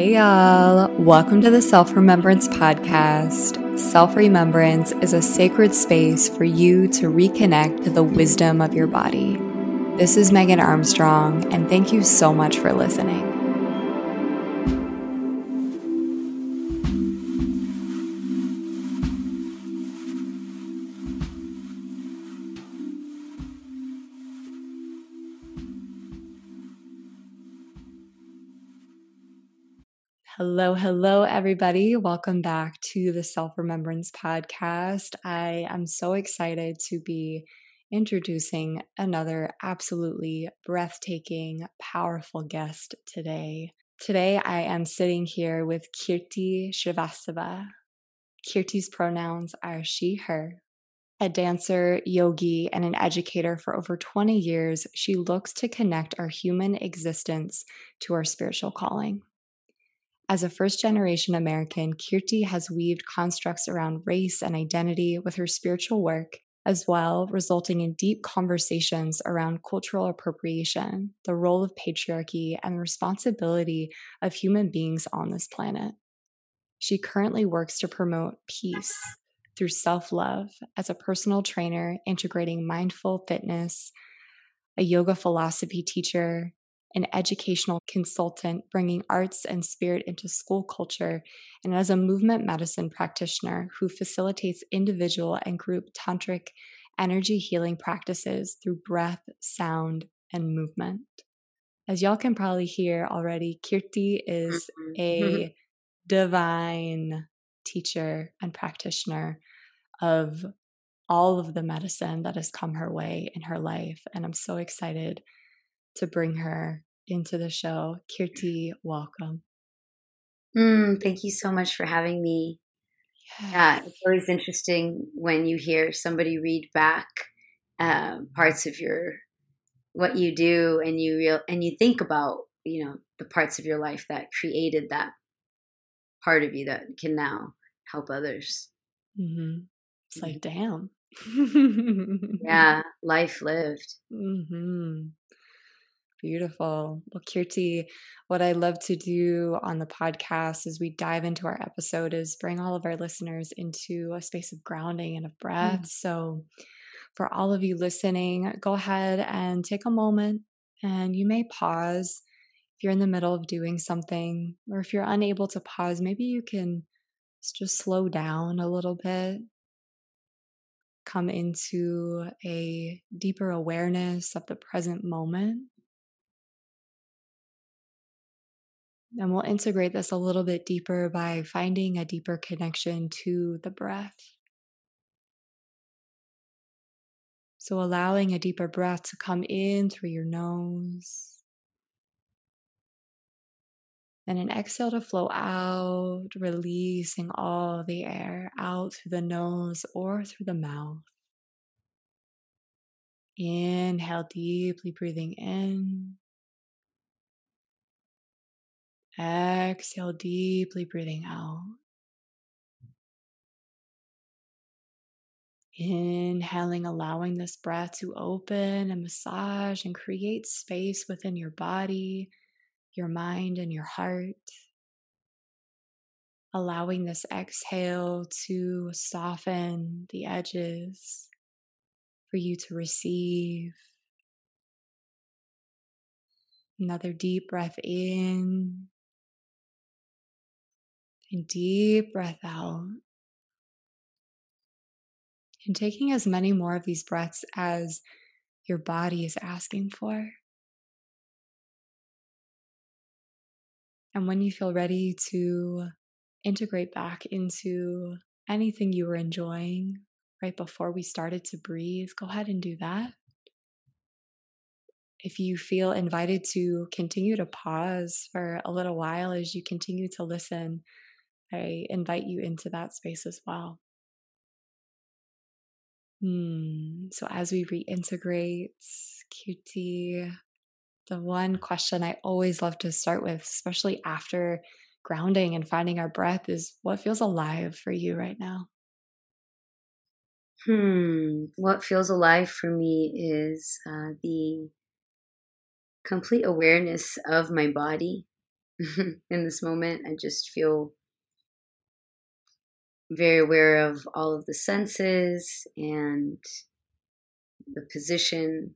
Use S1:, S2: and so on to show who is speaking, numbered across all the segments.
S1: Hey, y'all. Welcome to the Self Remembrance Podcast. Self remembrance is a sacred space for you to reconnect to the wisdom of your body. This is Megan Armstrong, and thank you so much for listening. Hello, hello, everybody. Welcome back to the Self Remembrance Podcast. I am so excited to be introducing another absolutely breathtaking, powerful guest today. Today, I am sitting here with Kirti Srivastava. Kirti's pronouns are she, her. A dancer, yogi, and an educator for over 20 years, she looks to connect our human existence to our spiritual calling. As a first generation American, Kirti has weaved constructs around race and identity with her spiritual work, as well, resulting in deep conversations around cultural appropriation, the role of patriarchy, and the responsibility of human beings on this planet. She currently works to promote peace through self love as a personal trainer, integrating mindful fitness, a yoga philosophy teacher, an educational consultant bringing arts and spirit into school culture, and as a movement medicine practitioner who facilitates individual and group tantric energy healing practices through breath, sound, and movement. As y'all can probably hear already, Kirti is mm-hmm. a divine teacher and practitioner of all of the medicine that has come her way in her life. And I'm so excited to bring her into the show. Kirti, welcome.
S2: Mm, thank you so much for having me. Yeah. yeah. it's always interesting when you hear somebody read back um, parts of your what you do, and you real and you think about you know the parts of your life that created that part of you that can now help others.
S1: Mm-hmm. It's like, damn.
S2: yeah, life lived.
S1: Mm-hmm. Beautiful. Well, Kirti, what I love to do on the podcast as we dive into our episode is bring all of our listeners into a space of grounding and of breath. Mm. So, for all of you listening, go ahead and take a moment and you may pause if you're in the middle of doing something, or if you're unable to pause, maybe you can just slow down a little bit. Come into a deeper awareness of the present moment. And we'll integrate this a little bit deeper by finding a deeper connection to the breath. So, allowing a deeper breath to come in through your nose. And an exhale to flow out, releasing all the air out through the nose or through the mouth. Inhale deeply, breathing in. Exhale deeply, breathing out. Inhaling, allowing this breath to open and massage and create space within your body, your mind, and your heart. Allowing this exhale to soften the edges for you to receive. Another deep breath in and deep breath out. And taking as many more of these breaths as your body is asking for. And when you feel ready to integrate back into anything you were enjoying right before we started to breathe, go ahead and do that. If you feel invited to continue to pause for a little while as you continue to listen, I invite you into that space as well. Hmm. So as we reintegrate, Kirti, the one question I always love to start with, especially after grounding and finding our breath, is what feels alive for you right now?
S2: Hmm. What feels alive for me is uh, the complete awareness of my body in this moment. I just feel very aware of all of the senses and the position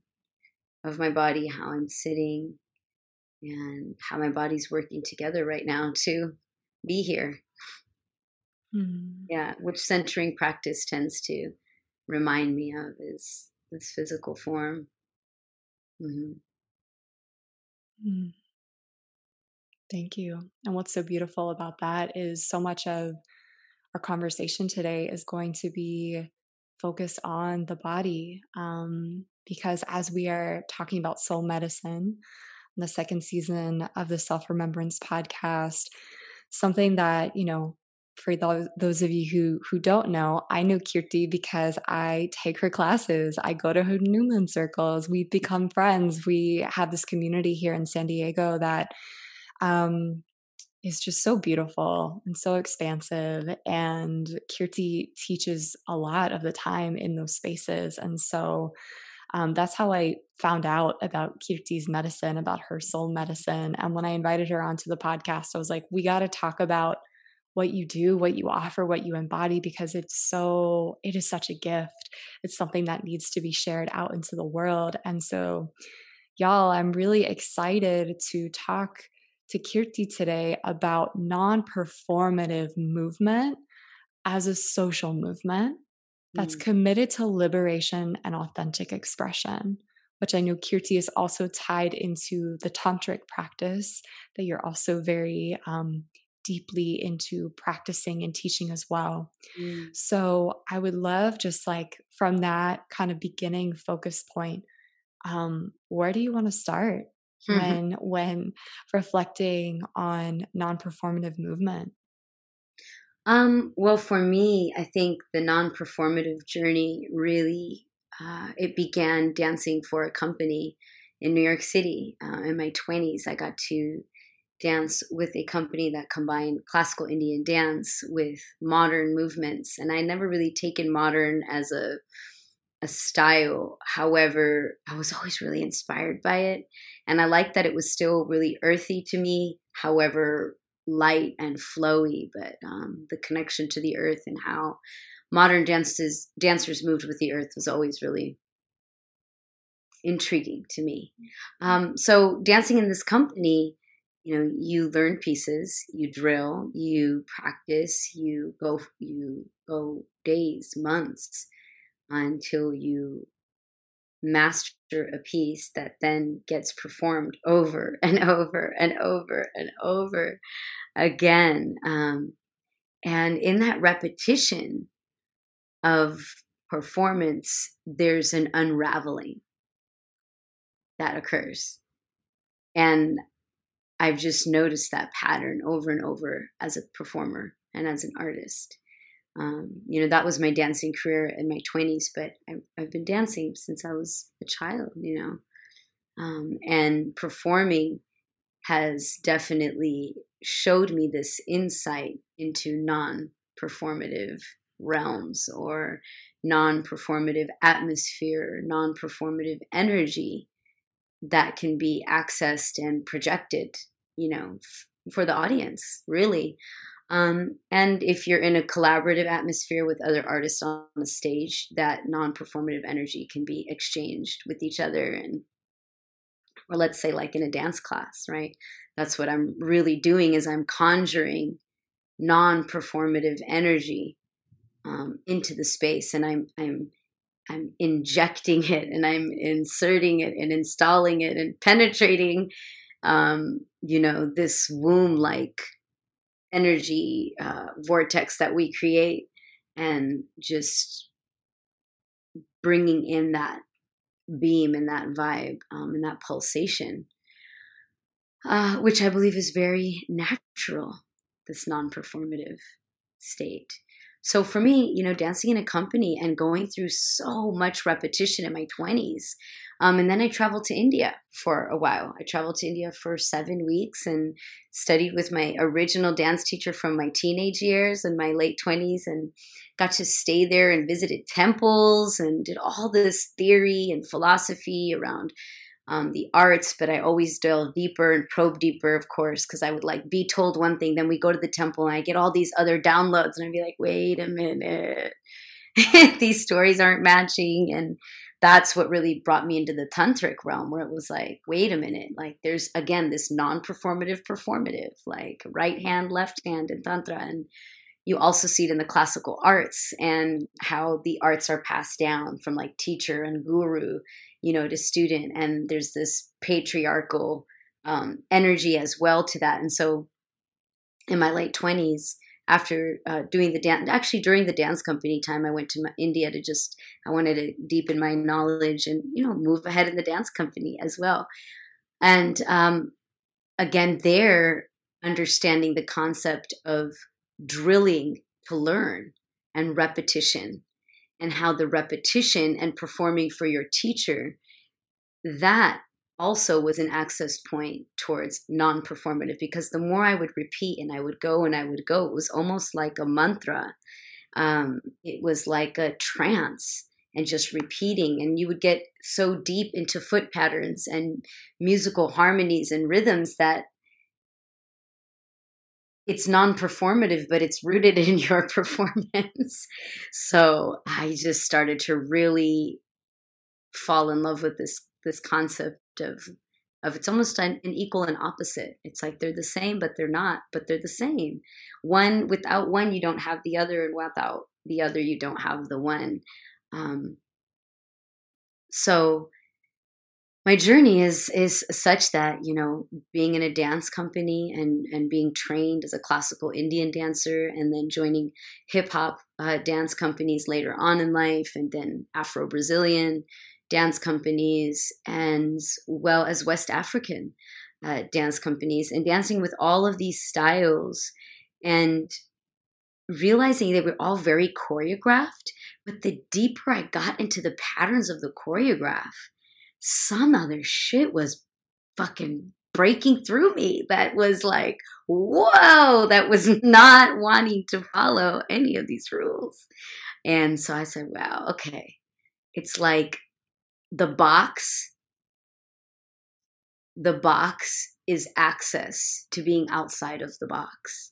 S2: of my body, how I'm sitting, and how my body's working together right now to be here. Mm. Yeah, which centering practice tends to remind me of is this physical form. Mm-hmm.
S1: Mm. Thank you. And what's so beautiful about that is so much of our conversation today is going to be focused on the body. Um, because as we are talking about soul medicine, the second season of the Self Remembrance podcast, something that, you know, for those, those of you who who don't know, I know Kirti because I take her classes. I go to her new moon circles. We've become friends. We have this community here in San Diego that um, is just so beautiful and so expansive. And Kirti teaches a lot of the time in those spaces. And so um, that's how I found out about Kirti's medicine, about her soul medicine. And when I invited her onto the podcast, I was like, we got to talk about what you do, what you offer, what you embody, because it's so, it is such a gift. It's something that needs to be shared out into the world. And so, y'all, I'm really excited to talk to Kirti today about non performative movement as a social movement that's mm. committed to liberation and authentic expression, which I know Kirti is also tied into the tantric practice that you're also very um, deeply into practicing and teaching as well. Mm. So I would love just like from that kind of beginning focus point, um, where do you want to start mm-hmm. when when reflecting on non-performative movement?
S2: Um, well, for me, I think the non-performative journey really uh, it began dancing for a company in New York City uh, in my 20s. I got to dance with a company that combined classical Indian dance with modern movements. And I never really taken modern as a a style. However, I was always really inspired by it. And I liked that it was still really earthy to me, however, light and flowy, but um, the connection to the earth and how modern dances dancers moved with the earth was always really intriguing to me. Um, so dancing in this company you know you learn pieces you drill you practice you go you go days months until you master a piece that then gets performed over and over and over and over again um, and in that repetition of performance there's an unraveling that occurs and I've just noticed that pattern over and over as a performer and as an artist. Um, you know, that was my dancing career in my 20s, but I, have been dancing since I was a child, you know. Um, and performing has definitely showed me this insight into non performative realms or non performative atmosphere, non performative energy that can be accessed and projected, you know, f- for the audience, really. Um, and if you're in a collaborative atmosphere with other artists on the stage, that non-performative energy can be exchanged with each other, and or let's say like in a dance class, right? That's what I'm really doing is I'm conjuring non-performative energy um, into the space, and I'm I'm I'm injecting it and I'm inserting it and installing it and penetrating, um, you know, this womb like energy uh, vortex that we create and just bringing in that beam and that vibe um, and that pulsation, uh, which I believe is very natural, this non performative state. So for me, you know, dancing in a company and going through so much repetition in my 20s. Um, and then I traveled to India for a while. I traveled to India for seven weeks and studied with my original dance teacher from my teenage years and my late 20s and got to stay there and visited temples and did all this theory and philosophy around um, the arts, but I always delve deeper and probe deeper, of course, because I would like be told one thing, then we go to the temple and I get all these other downloads, and I'd be like, wait a minute, these stories aren't matching. And that's what really brought me into the tantric realm, where it was like, wait a minute, like there's again this non performative, performative, like right hand, left hand in Tantra. And you also see it in the classical arts and how the arts are passed down from like teacher and guru you know to student and there's this patriarchal um, energy as well to that. And so in my late 20s after uh, doing the dance actually during the dance company time i went to india to just i wanted to deepen my knowledge and you know move ahead in the dance company as well. And um, again there understanding the concept of drilling to learn and repetition and how the repetition and performing for your teacher that also was an access point towards non-performative because the more i would repeat and i would go and i would go it was almost like a mantra. Um, it was like a trance and just repeating and you would get so deep into foot patterns and musical harmonies and rhythms that it's non-performative but it's rooted in your performance. So i just started to really fall in love with this this concept of of it's almost an, an, equal and opposite. It's like they're the same but they're not but they're the same. One without one you don't have the other and without the other you don't have the one. Um, so my journey is is such that you know being in a dance company and and being trained as a classical Indian dancer and then joining hip hop uh, dance companies later on in life and then Afro Brazilian dance companies and well as West African uh, dance companies and dancing with all of these styles and realizing they were all very choreographed but the deeper I got into the patterns of the choreograph some other shit was fucking breaking through me that was like, whoa, that was not wanting to follow any of these rules. And so I said, wow, okay. It's like the box, the box is access to being outside of the box.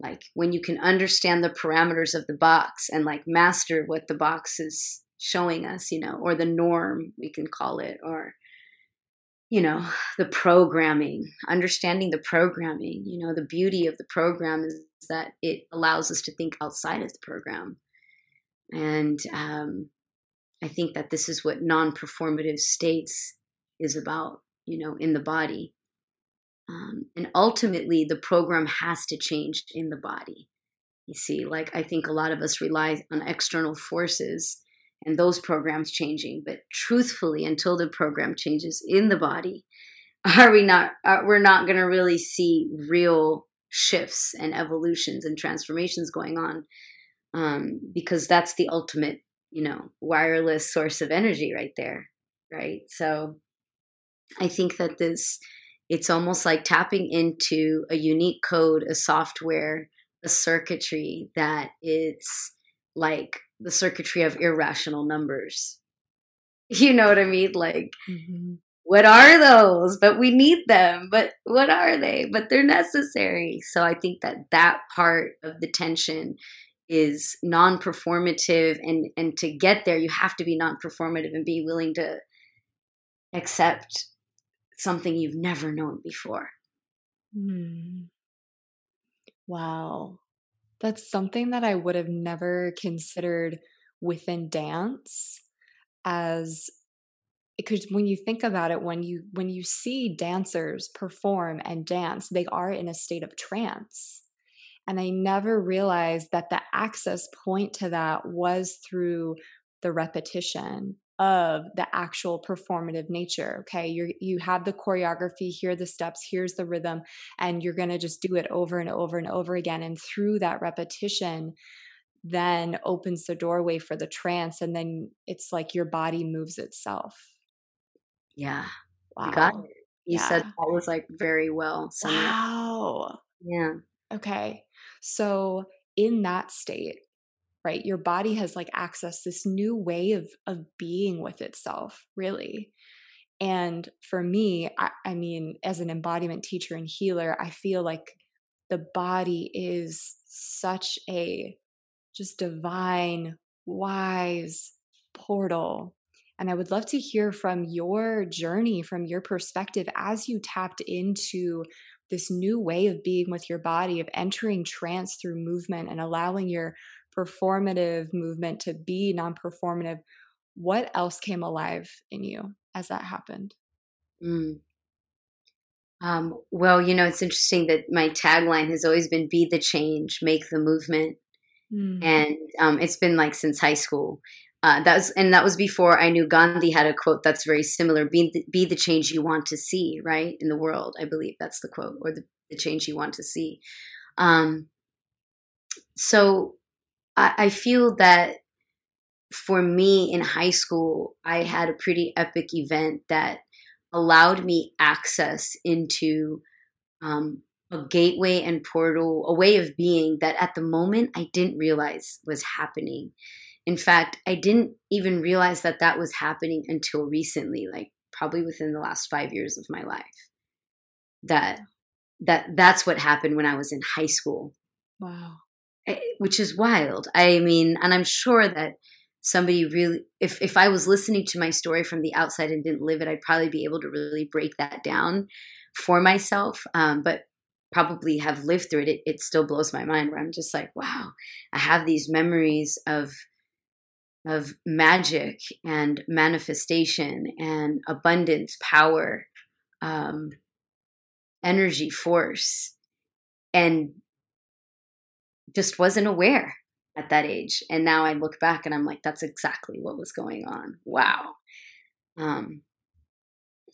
S2: Like when you can understand the parameters of the box and like master what the box is showing us, you know, or the norm, we can call it, or, you know, the programming, understanding the programming. You know, the beauty of the program is that it allows us to think outside of the program. And um, I think that this is what non performative states is about, you know, in the body. Um, and ultimately, the program has to change in the body. You see, like I think a lot of us rely on external forces and those programs changing. But truthfully, until the program changes in the body, are we not? Are, we're not going to really see real shifts and evolutions and transformations going on, um, because that's the ultimate, you know, wireless source of energy right there, right? So, I think that this it's almost like tapping into a unique code, a software, a circuitry that it's like the circuitry of irrational numbers. You know what I mean? Like, mm-hmm. what are those? But we need them. But what are they? But they're necessary. So I think that that part of the tension is non-performative and and to get there you have to be non-performative and be willing to accept something you've never known before.
S1: Mm. Wow. That's something that I would have never considered within dance as because when you think about it when you when you see dancers perform and dance they are in a state of trance. And i never realized that the access point to that was through the repetition of the actual performative nature okay? You you have the choreography here are the steps here's the rhythm and you're going to just do it over and over and over again and through that repetition then opens the doorway for the trance and then it's like your body moves itself.
S2: Yeah. Wow. you got it. You yeah. said that was like very well
S1: wow.
S2: Yeah.
S1: Okay. So in that state right your body has like accessed this new way of of being with itself really And for me, I, I mean, as an embodiment teacher and healer, I feel like the body is such a just divine, wise portal. And I would love to hear from your journey, from your perspective, as you tapped into this new way of being with your body, of entering trance through movement and allowing your performative movement to be non performative. What else came alive in you as that happened? Mm.
S2: Um, well, you know, it's interesting that my tagline has always been be the change, make the movement. Mm. And um, it's been like since high school. Uh, that was, and that was before I knew Gandhi had a quote that's very similar: "Be the, be the change you want to see, right, in the world." I believe that's the quote, or the, the change you want to see. Um, so, I, I feel that for me in high school, I had a pretty epic event that allowed me access into um, a gateway and portal, a way of being that at the moment I didn't realize was happening. In fact, I didn't even realize that that was happening until recently, like probably within the last 5 years of my life. That that that's what happened when I was in high school.
S1: Wow.
S2: Which is wild. I mean, and I'm sure that somebody really if if I was listening to my story from the outside and didn't live it, I'd probably be able to really break that down for myself. Um, but probably have lived through it, it, it still blows my mind where I'm just like, wow, I have these memories of of magic and manifestation and abundance, power, um, energy, force, and just wasn't aware at that age. And now I look back and I'm like, that's exactly what was going on. Wow. Um,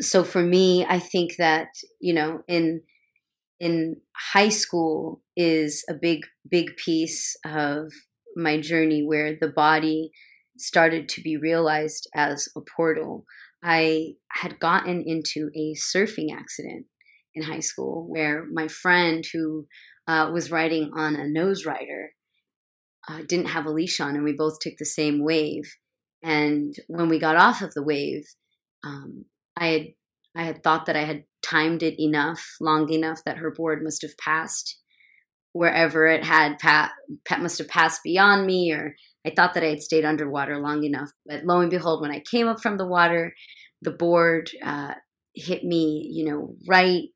S2: so for me, I think that, you know, in in high school is a big, big piece of my journey where the body started to be realized as a portal. I had gotten into a surfing accident in high school where my friend who uh, was riding on a nose rider uh, didn't have a leash on, and we both took the same wave. And when we got off of the wave, um, I had I had thought that I had timed it enough, long enough that her board must have passed wherever it had pa- must have passed beyond me, or I thought that I had stayed underwater long enough. But lo and behold, when I came up from the water, the board uh, hit me, you know, right,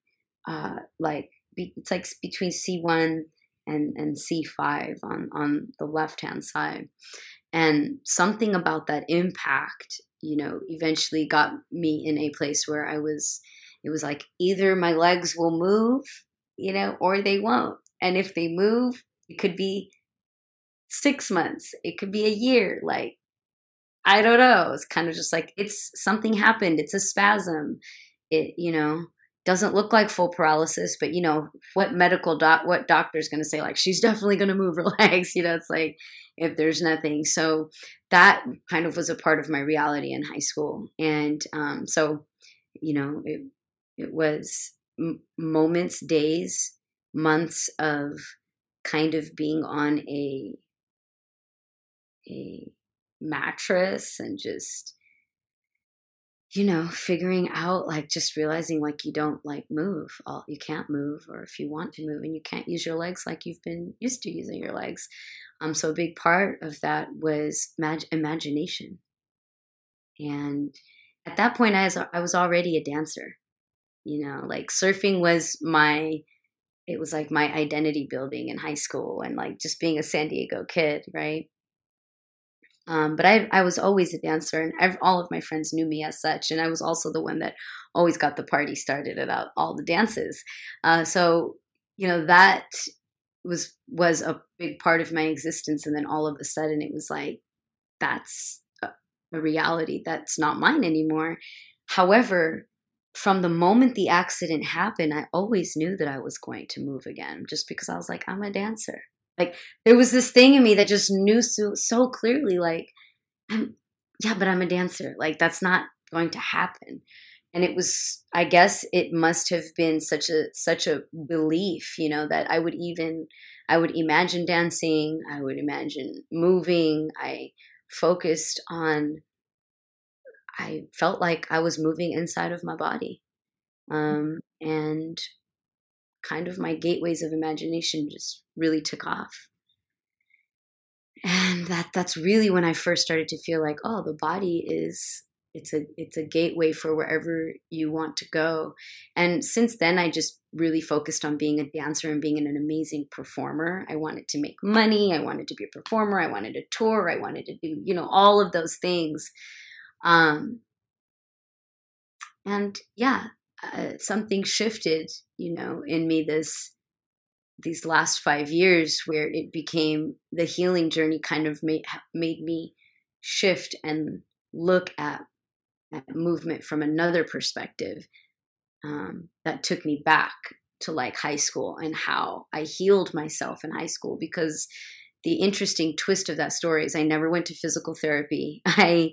S2: uh, like it's like between C one and and C5 on on the left hand side. And something about that impact you know eventually got me in a place where I was it was like either my legs will move you know or they won't. And if they move it could be 6 months it could be a year like I don't know. It's kind of just like it's something happened it's a spasm. It you know doesn't look like full paralysis, but you know, what medical doc, what doctor's going to say, like, she's definitely going to move her legs. You know, it's like if there's nothing. So that kind of was a part of my reality in high school. And um, so, you know, it, it was m- moments, days, months of kind of being on a, a mattress and just you know, figuring out like just realizing like you don't like move, all you can't move, or if you want to move and you can't use your legs like you've been used to using your legs. Um, so a big part of that was mag- imagination, and at that point, I was I was already a dancer. You know, like surfing was my it was like my identity building in high school and like just being a San Diego kid, right? Um, but I, I was always a dancer, and I've, all of my friends knew me as such. And I was also the one that always got the party started at all the dances. Uh, so you know that was was a big part of my existence. And then all of a sudden, it was like that's a, a reality that's not mine anymore. However, from the moment the accident happened, I always knew that I was going to move again, just because I was like, I'm a dancer. Like there was this thing in me that just knew so so clearly, like, I'm yeah, but I'm a dancer. Like that's not going to happen. And it was, I guess, it must have been such a such a belief, you know, that I would even, I would imagine dancing, I would imagine moving. I focused on I felt like I was moving inside of my body. Um, and kind of my gateways of imagination just really took off. And that that's really when I first started to feel like, oh, the body is it's a it's a gateway for wherever you want to go. And since then I just really focused on being a dancer and being an amazing performer. I wanted to make money, I wanted to be a performer, I wanted to tour, I wanted to do, you know, all of those things. Um and yeah, uh, something shifted, you know, in me this these last five years where it became the healing journey kind of made made me shift and look at, at movement from another perspective um, that took me back to like high school and how I healed myself in high school because the interesting twist of that story is I never went to physical therapy. I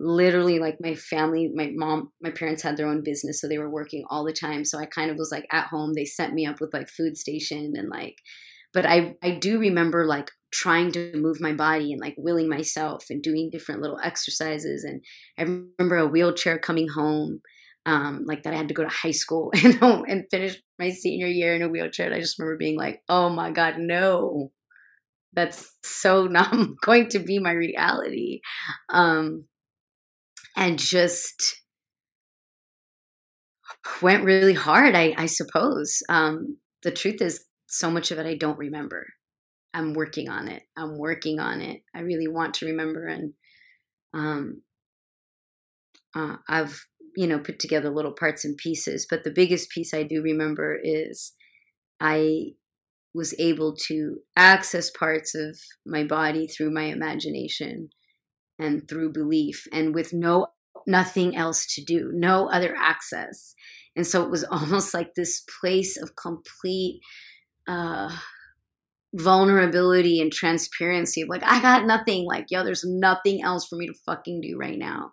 S2: literally like my family my mom my parents had their own business so they were working all the time so i kind of was like at home. They sent me up with like food station and like but i i do remember like trying to move my body and like willing myself and doing different little exercises and i remember a wheelchair coming home um like that i had to go to high school and home and finish my senior year in a wheelchair and i just remember being like oh my god no. That's so not going to be my reality. Um and just went really hard, I, I suppose. Um, the truth is, so much of it I don't remember. I'm working on it. I'm working on it. I really want to remember, and um, uh, I've you know put together little parts and pieces. But the biggest piece I do remember is I was able to access parts of my body through my imagination and through belief and with no nothing else to do no other access. And so it was almost like this place of complete uh vulnerability and transparency of like i got nothing. Like yo there's nothing else for me to fucking do right now.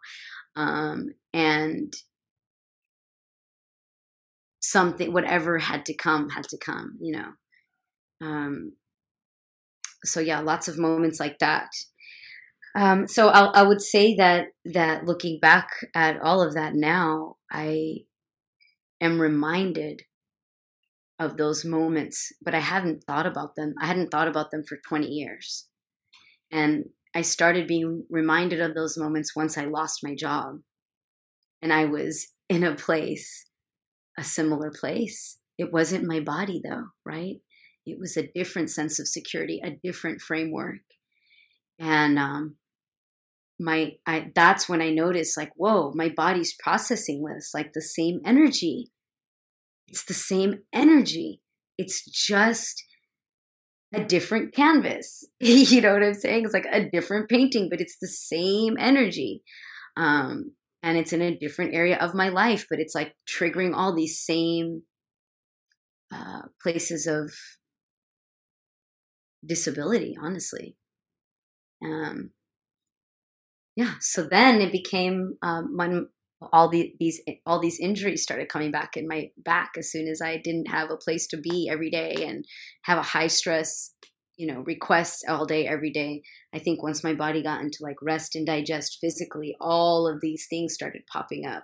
S2: Um and something whatever had to come had to come you know? Um so yeah lots of moments like that um, so I, I would say that that looking back at all of that now, I am reminded of those moments, but I hadn't thought about them. I hadn't thought about them for 20 years. And I started being reminded of those moments once I lost my job. And I was in a place, a similar place. It wasn't my body, though, right? It was a different sense of security, a different framework. And um, my I that's when I noticed like, whoa, my body's processing this like the same energy. It's the same energy. It's just a different canvas. you know what I'm saying? It's like a different painting, but it's the same energy. Um, and it's in a different area of my life, but it's like triggering all these same uh, places of disability, honestly. Um, yeah so then it became um, when all the, these all these injuries started coming back in my back as soon as I didn't have a place to be every day and have a high stress you know requests all day every day. I think once my body got into like rest and digest physically all of these things started popping up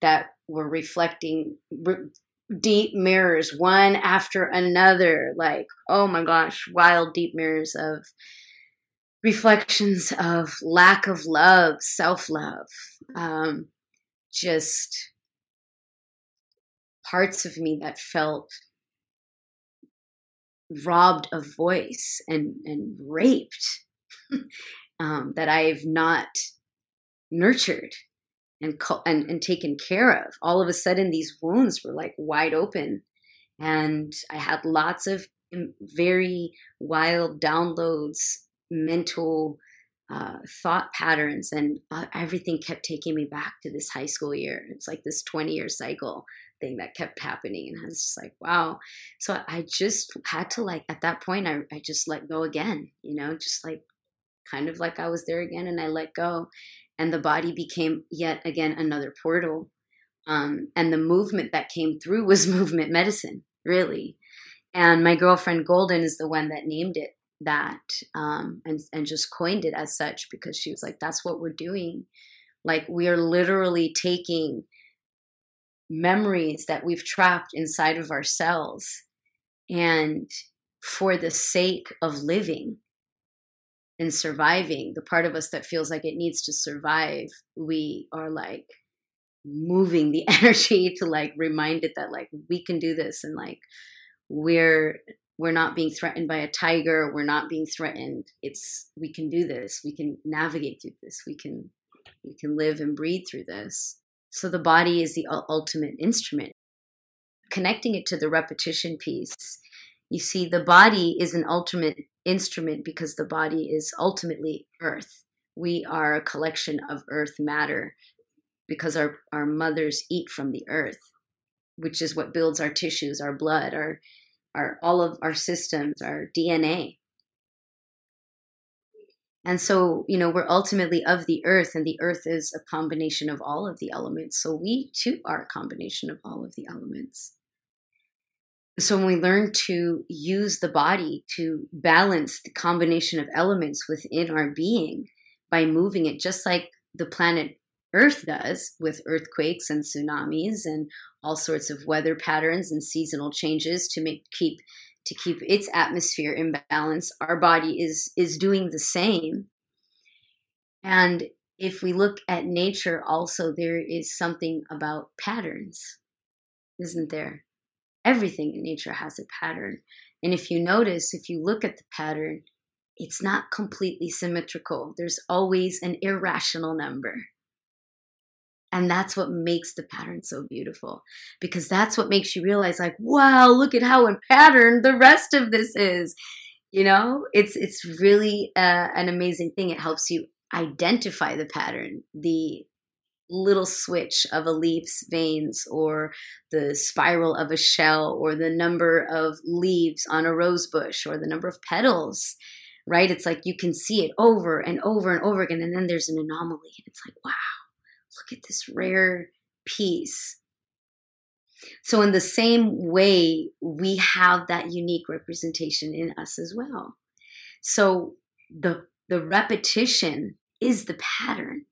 S2: that were reflecting re- deep mirrors one after another like oh my gosh wild deep mirrors of reflections of lack of love, self love, um, just parts of me that felt robbed of voice and, and raped um, that I've not nurtured and, and and taken care of. All of a sudden, these wounds were like wide open, and I had lots of very wild downloads mental uh, thought patterns and uh, everything kept taking me back to this high school year. It's like this 20 year cycle thing that kept happening. And I was just like, wow. So I just had to like, at that point, I, I just let go again, you know, just like kind of like I was there again and I let go. And the body became yet again another portal. Um, and the movement that came through was movement medicine, really. And my girlfriend Golden is the one that named it that um, and and just coined it as such because she was like, "That's what we're doing. Like we are literally taking memories that we've trapped inside of ourselves and for the sake of living and surviving, the part of us that feels like it needs to survive, we are like moving the energy to like remind it that like we can do this and like we're we're not being threatened by a tiger we're not being threatened. It's we can do this we can navigate through this we can we can live and breathe through this. So the body is the ultimate instrument. Connecting it to the repetition piece you see the body is an ultimate instrument because the body is ultimately earth. We are a collection of earth matter because our, our mothers eat from the earth, which is what builds our tissues, our blood, our, our all of our systems, our DNA. And so, you know, we're ultimately of the earth, and the earth is a combination of all of the elements. So we too are a combination of all of the elements. So when we learn to use the body to balance the combination of elements within our being by moving it, just like the planet Earth does with earthquakes and tsunamis and all sorts of weather patterns and seasonal changes to make keep to keep its atmosphere in balance. Our body is is doing the same. And if we look at nature also there is something about patterns. Isn't there? Everything in nature has a pattern. And if you notice, if you look at the pattern, it's not completely symmetrical. There's always an irrational number. And that's what makes the pattern so beautiful because that's what makes you realize like, wow, look at how in pattern the rest of this is. You know, it's it's really uh, an amazing thing. It helps you identify the pattern, the little switch of a leaf's veins or the spiral of a shell or the number of leaves on a rose bush or the number of petals right it's like you can see it over and over and over again and then there's an anomaly it's like wow look at this rare piece. So, in the same way, we have that unique representation in us as well. So, the, the repetition is the pattern.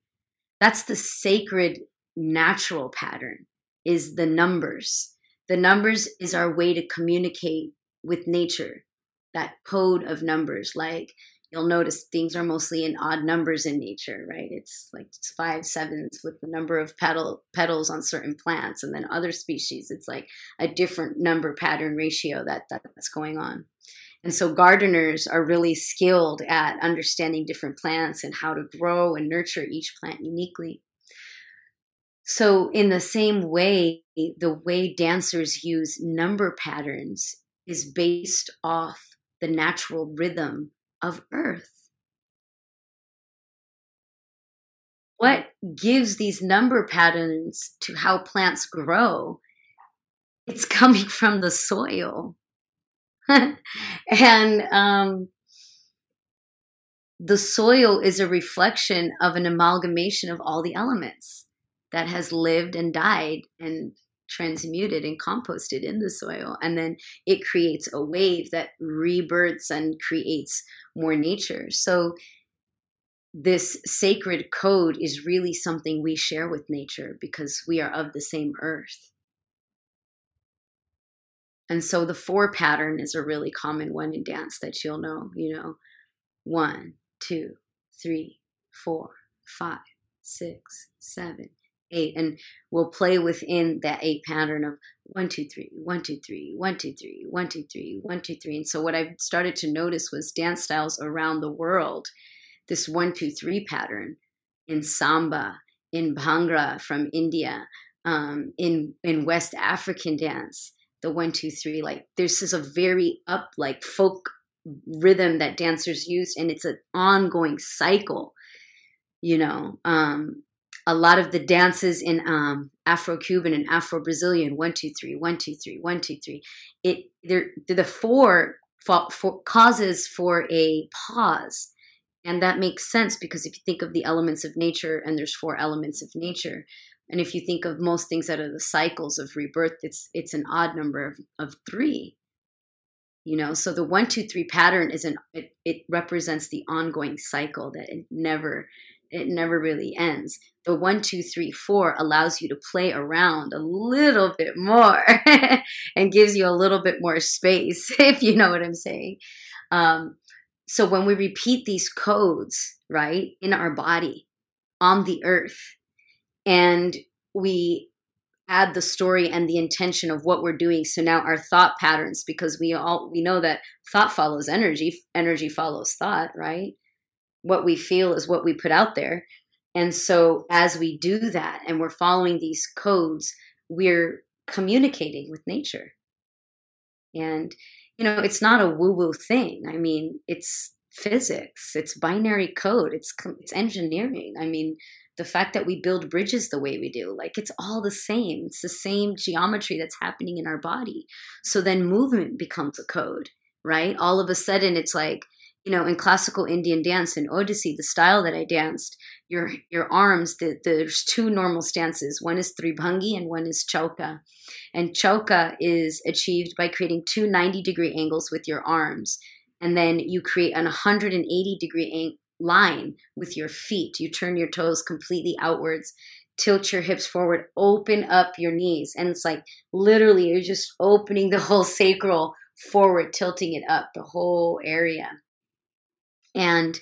S2: That's the sacred natural pattern, is the numbers. The numbers is our way to communicate with nature, that code of numbers, like you'll notice things are mostly in odd numbers in nature, right? It's like five sevens with the number of petal petals on certain plants, and then other species, it's like a different number pattern ratio that, that that's going on. And so gardeners are really skilled at understanding different plants and how to grow and nurture each plant uniquely. So, in the same way, the way dancers use number patterns is based off the natural rhythm of earth. What gives these number patterns to how plants grow? It's coming from the soil. and um, the soil is a reflection of an amalgamation of all the elements that has lived and died and transmuted and composted in the soil. And then it creates a wave that rebirths and creates more nature. So, this sacred code is really something we share with nature because we are of the same earth. And so the four pattern is a really common one in dance that you'll know, you know, one, two, three, four, five, six, seven, eight and we'll play within that eight pattern of one two three one two three one two three one two three one two three. And so what i started to notice was dance styles around the world this one two three pattern in samba in bhangra from india um, in in west african dance the one two three like this is a very up like folk rhythm that dancers use and it's an ongoing cycle you know um a lot of the dances in um, Afro-Cuban and Afro-Brazilian, one, two, three, one, two, three, one, two, three. It they're the four, causes for a pause, and that makes sense because if you think of the elements of nature, and there's four elements of nature, and if you think of most things that are the cycles of rebirth, it's it's an odd number of, of three. You know, so the one, two, three pattern is an it, it represents the ongoing cycle that it never it never really ends. The one, two, three, four allows you to play around a little bit more and gives you a little bit more space, if you know what I'm saying. Um, so when we repeat these codes, right, in our body, on the earth, and we add the story and the intention of what we're doing so now our thought patterns because we all we know that thought follows energy energy follows thought right what we feel is what we put out there. And so as we do that and we're following these codes we're communicating with nature. And you know it's not a woo woo thing. I mean it's physics it's binary code it's it's engineering. I mean the fact that we build bridges the way we do like it's all the same. It's the same geometry that's happening in our body. So then movement becomes a code right? All of a sudden it's like you know in classical indian dance in odissi the style that i danced your your arms the, there's two normal stances one is tribhangi and one is chauka and chauka is achieved by creating two 90 degree angles with your arms and then you create an 180 degree line with your feet. You turn your toes completely outwards, tilt your hips forward, open up your knees. And it's like literally you're just opening the whole sacral forward, tilting it up, the whole area. And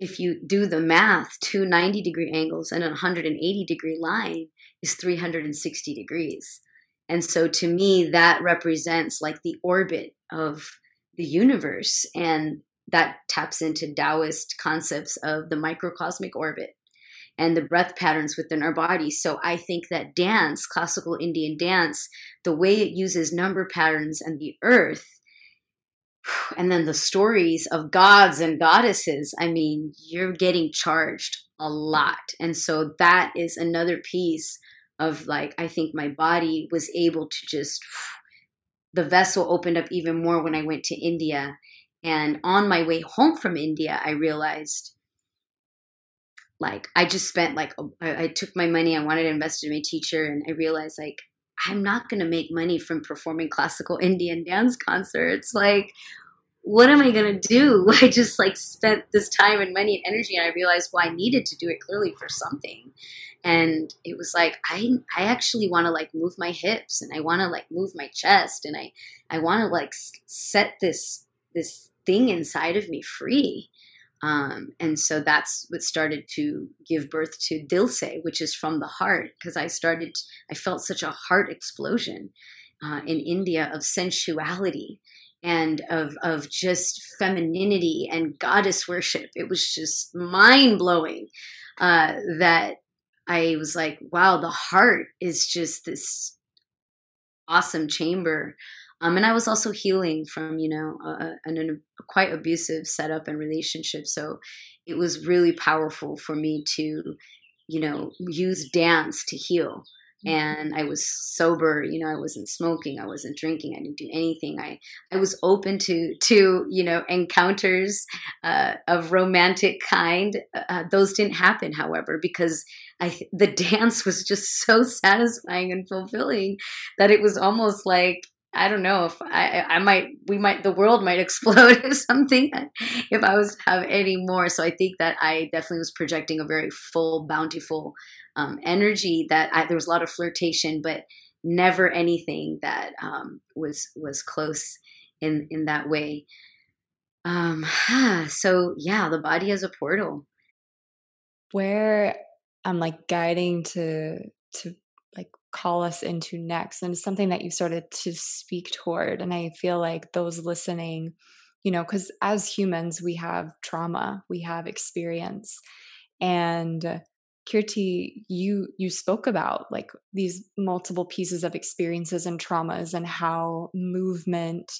S2: if you do the math, two 90 degree angles and a 180 degree line is 360 degrees. And so to me, that represents like the orbit of the universe. And that taps into Taoist concepts of the microcosmic orbit and the breath patterns within our body. So I think that dance, classical Indian dance, the way it uses number patterns and the earth, and then the stories of gods and goddesses, I mean, you're getting charged a lot. And so that is another piece of like, I think my body was able to just, the vessel opened up even more when I went to India and on my way home from India, I realized like I just spent like I, took my money, I wanted to invest in my teacher, and I realized like I'm not going to make money from performing classical Indian dance concerts. Like, what am I going to do? I just like spent this time and money and energy, and I realized, well, I needed to do it clearly for something. And it was like I I actually want to like move my hips, and I want to like move my chest, and I I want to like set this this thing inside of me free. Um, and so that's what started to give birth to Dilse, which is from the heart, because I started, I felt such a heart explosion uh, in India of sensuality and of of just femininity and goddess worship. It was just mind blowing uh, that I was like, wow, the heart is just this awesome chamber um, and I was also healing from, you know, a, a, a quite abusive setup and relationship. So it was really powerful for me to, you know, use dance to heal mm-hmm. and I was sober. You know, I wasn't smoking, I wasn't drinking, I didn't do anything. I I was open to to you know encounters uh, of romantic kind. Uh, those didn't happen, however, because I the dance was just so satisfying and fulfilling that it was almost like I don't know if I, I might, we might, the world might explode if something, if I was to have any more. So I think that I definitely was projecting a very full, bountiful um, energy that I, there was a lot of flirtation, but never anything that um, was, was close in, in that way. Um, so yeah, the body as a portal.
S1: Where I'm like guiding to, to call us into next and it's something that you started to speak toward and i feel like those listening you know because as humans we have trauma we have experience and kirti you you spoke about like these multiple pieces of experiences and traumas and how movement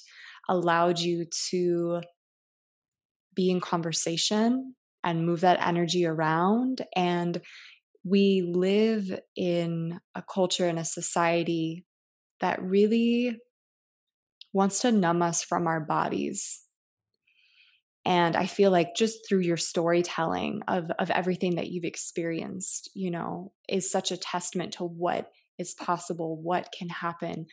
S1: allowed you to be in conversation and move that energy around and we live in a culture and a society that really wants to numb us from our bodies. And I feel like just through your storytelling of, of everything that you've experienced, you know, is such a testament to what is possible, what can happen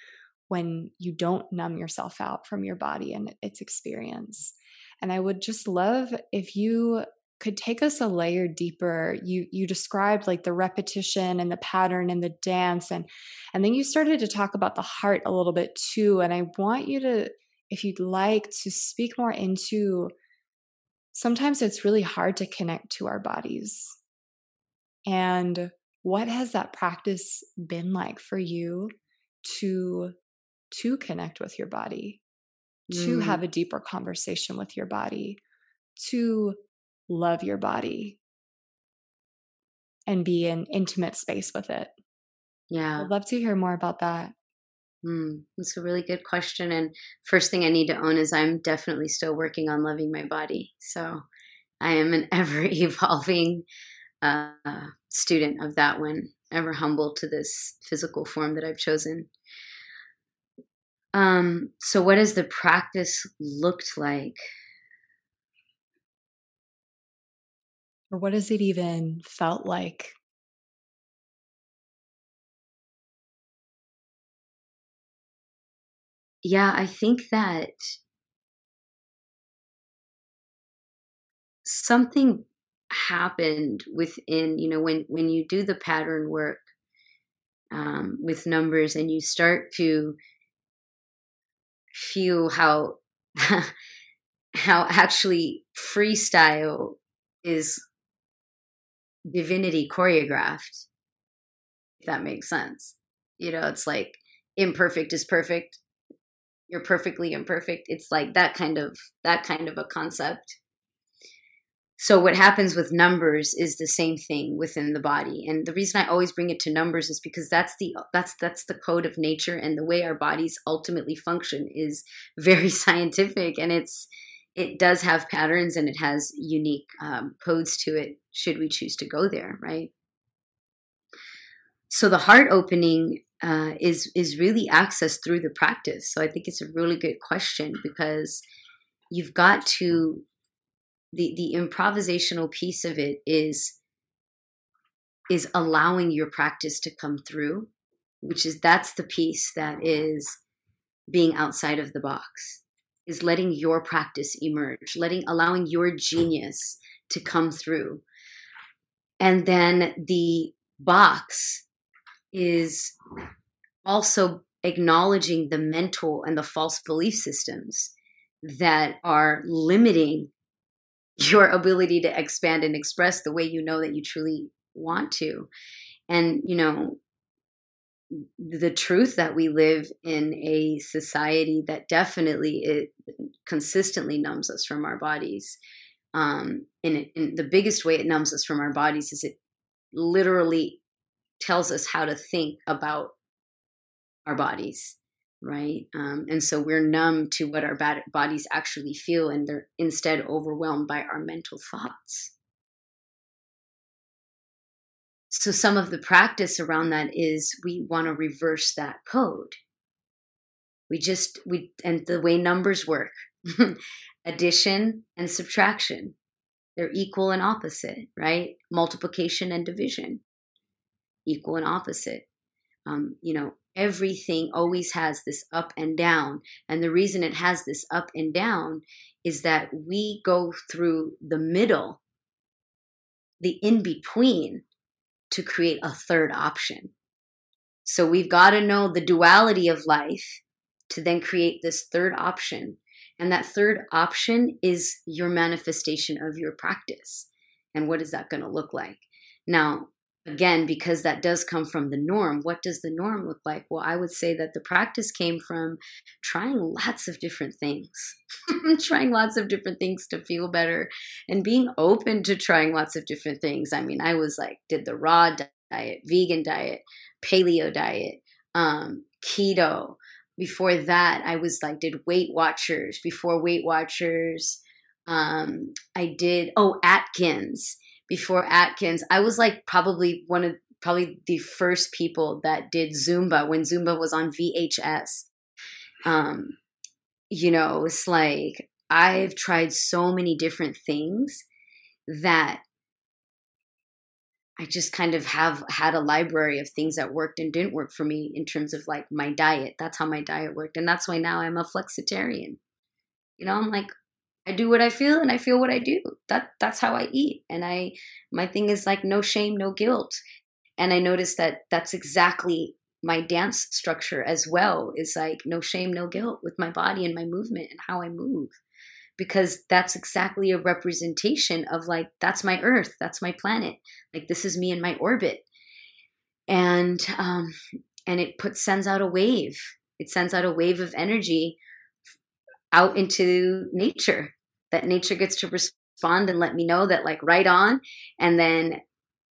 S1: when you don't numb yourself out from your body and its experience. And I would just love if you could take us a layer deeper you you described like the repetition and the pattern and the dance and and then you started to talk about the heart a little bit too and i want you to if you'd like to speak more into sometimes it's really hard to connect to our bodies and what has that practice been like for you to to connect with your body mm. to have a deeper conversation with your body to love your body and be in intimate space with it.
S2: Yeah.
S1: I'd love to hear more about that.
S2: Mm, that's a really good question. And first thing I need to own is I'm definitely still working on loving my body. So I am an ever evolving uh, student of that one, ever humble to this physical form that I've chosen. Um, so, what has the practice looked like?
S1: Or what has it even felt like?
S2: Yeah, I think that something happened within, you know, when when you do the pattern work um, with numbers and you start to feel how how actually freestyle is divinity choreographed if that makes sense. You know it's like imperfect is perfect. You're perfectly imperfect. It's like that kind of that kind of a concept. So what happens with numbers is the same thing within the body. And the reason i always bring it to numbers is because that's the that's that's the code of nature and the way our bodies ultimately function is very scientific and it's it does have patterns and it has unique um, codes to it should we choose to go there right? So the heart opening uh, is is really accessed through the practice. So i think it's a really good question because you've got to the the improvisational piece of it is is allowing your practice to come through which is that's the piece that is being outside of the box is letting your practice emerge, letting allowing your genius to come through. And then the box is also acknowledging the mental and the false belief systems that are limiting your ability to expand and express the way you know that you truly want to. And, you know, the truth that we live in a society that definitely it consistently numbs us from our bodies um, and, it, and the biggest way it numbs us from our bodies is it literally tells us how to think about our bodies right? Um, and so we're numb to what our bodies actually feel and they're instead overwhelmed by our mental thoughts so some of the practice around that is we want to reverse that code. We just we and the way numbers work addition and subtraction. They're equal and opposite right? Multiplication and division equal and opposite. Um, you know everything always has this up and down and the reason it has this up and down is that we go through the middle the in between to create a third option. So we've got to know the duality of life to then create this third option. And that third option is your manifestation of your practice. And what is that going to look like? Now, again, because that does come from the norm, what does the norm look like? Well, I would say that the practice came from trying lots of different things, trying lots of different things to feel better and being open to trying lots of different things. I mean, I was like, did the raw diet, vegan diet, paleo diet, um, keto. Before that, I was like, did Weight Watchers. Before Weight Watchers, um, I did, oh, Atkins before Atkins, I was like probably one of probably the first people that did Zumba when Zumba was on VHS. Um, you know, it's like I've tried so many different things that I just kind of have had a library of things that worked and didn't work for me in terms of like my diet. That's how my diet worked. And that's why now I'm a flexitarian. You know, I'm like, I do what I feel and I feel what I do. That that's how I eat. And I my thing is like no shame, no guilt. And I noticed that that's exactly my dance structure as well is like no shame, no guilt with my body and my movement and how I move. Because that's exactly a representation of like that's my earth, that's my planet. Like this is me in my orbit. And um and it puts sends out a wave. It sends out a wave of energy out into nature that nature gets to respond and let me know that like right on. And then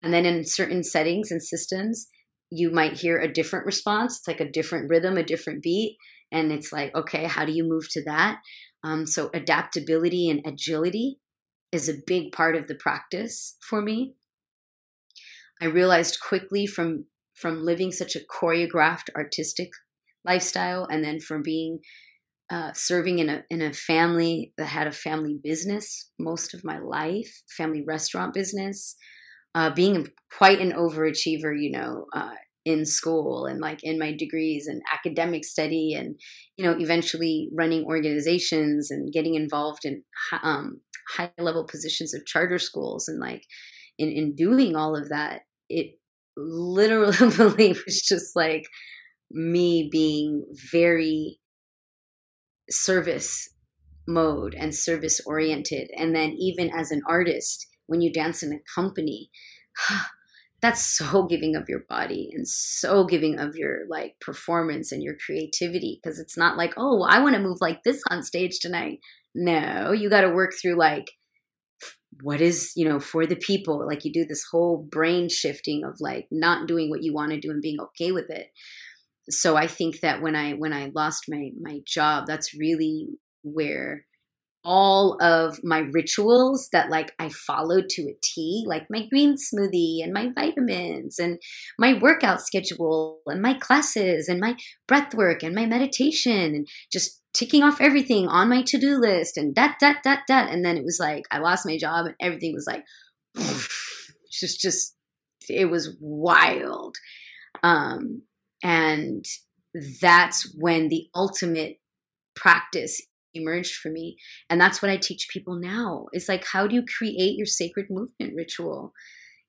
S2: and then in certain settings and systems you might hear a different response. It's like a different rhythm a different beat. And it's like okay how do you move to that? Um, so adaptability and agility is a big part of the practice for me. I realized quickly from from living such a choreographed artistic lifestyle and then from being uh, serving in a in a family that had a family business most of my life, family restaurant business, uh, being quite an overachiever, you know, uh, in school and like in my degrees and academic study, and you know, eventually running organizations and getting involved in um, high level positions of charter schools, and like in in doing all of that, it literally was just like me being very service mode and service oriented. And then even as an artist, when you dance in a company, that's so giving of your body and so giving of your like performance and your creativity. Because it's not like oh i want to move like this on stage tonight. No you got to work through like what is you know for the people. Like you do this whole brain shifting of like not doing what you want to do and being okay with it so I think that when I when I lost my my job, that's really where all of my rituals that like I followed to a T, like my green smoothie and my vitamins and my workout schedule and my classes and my breath work and my meditation and just ticking off everything on my to-do list and that that that that and then it was like I lost my job and everything was like just just it was wild. Um and that's when the ultimate practice emerged for me. And that's what I teach people now. It's like, how do you create your sacred movement ritual?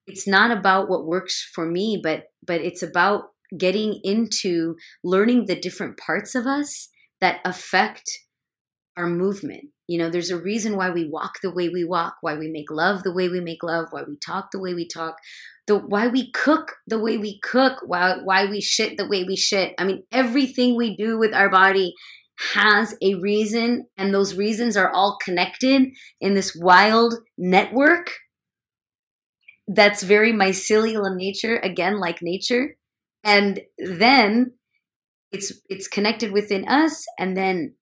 S2: It's not about what works for me, but but it's about getting into learning the different parts of us that affect our movement. You know, there's a reason why we walk the way we walk, why we make love the way we make love, why we talk the way we talk, the why we cook the way we cook, why why we shit the way we shit. I mean, everything we do with our body has a reason, and those reasons are all connected in this wild network that's very mycelial in nature, again, like nature. And then it's it's connected within us, and then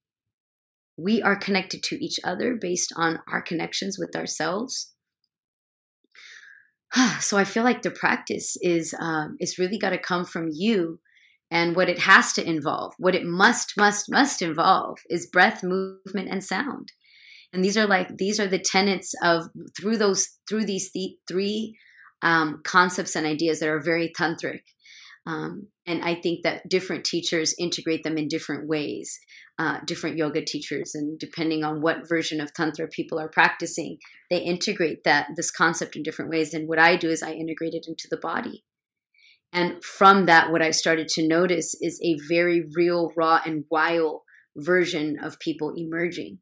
S2: we are connected to each other based on our connections with ourselves so I feel like the practice is um, really got to come from you, and what it has to involve, what it must must must involve, is breath, movement, and sound. And these are like these are the tenets of through those through these th- three um, concepts and ideas that are very tantric. Um, and I think that different teachers integrate them in different ways. Uh, different yoga teachers and depending on what version of tantra people are practicing they integrate that this concept in different ways. And what i do is i integrate it into the body. And from that what i started to notice is a very real raw and wild version of people emerging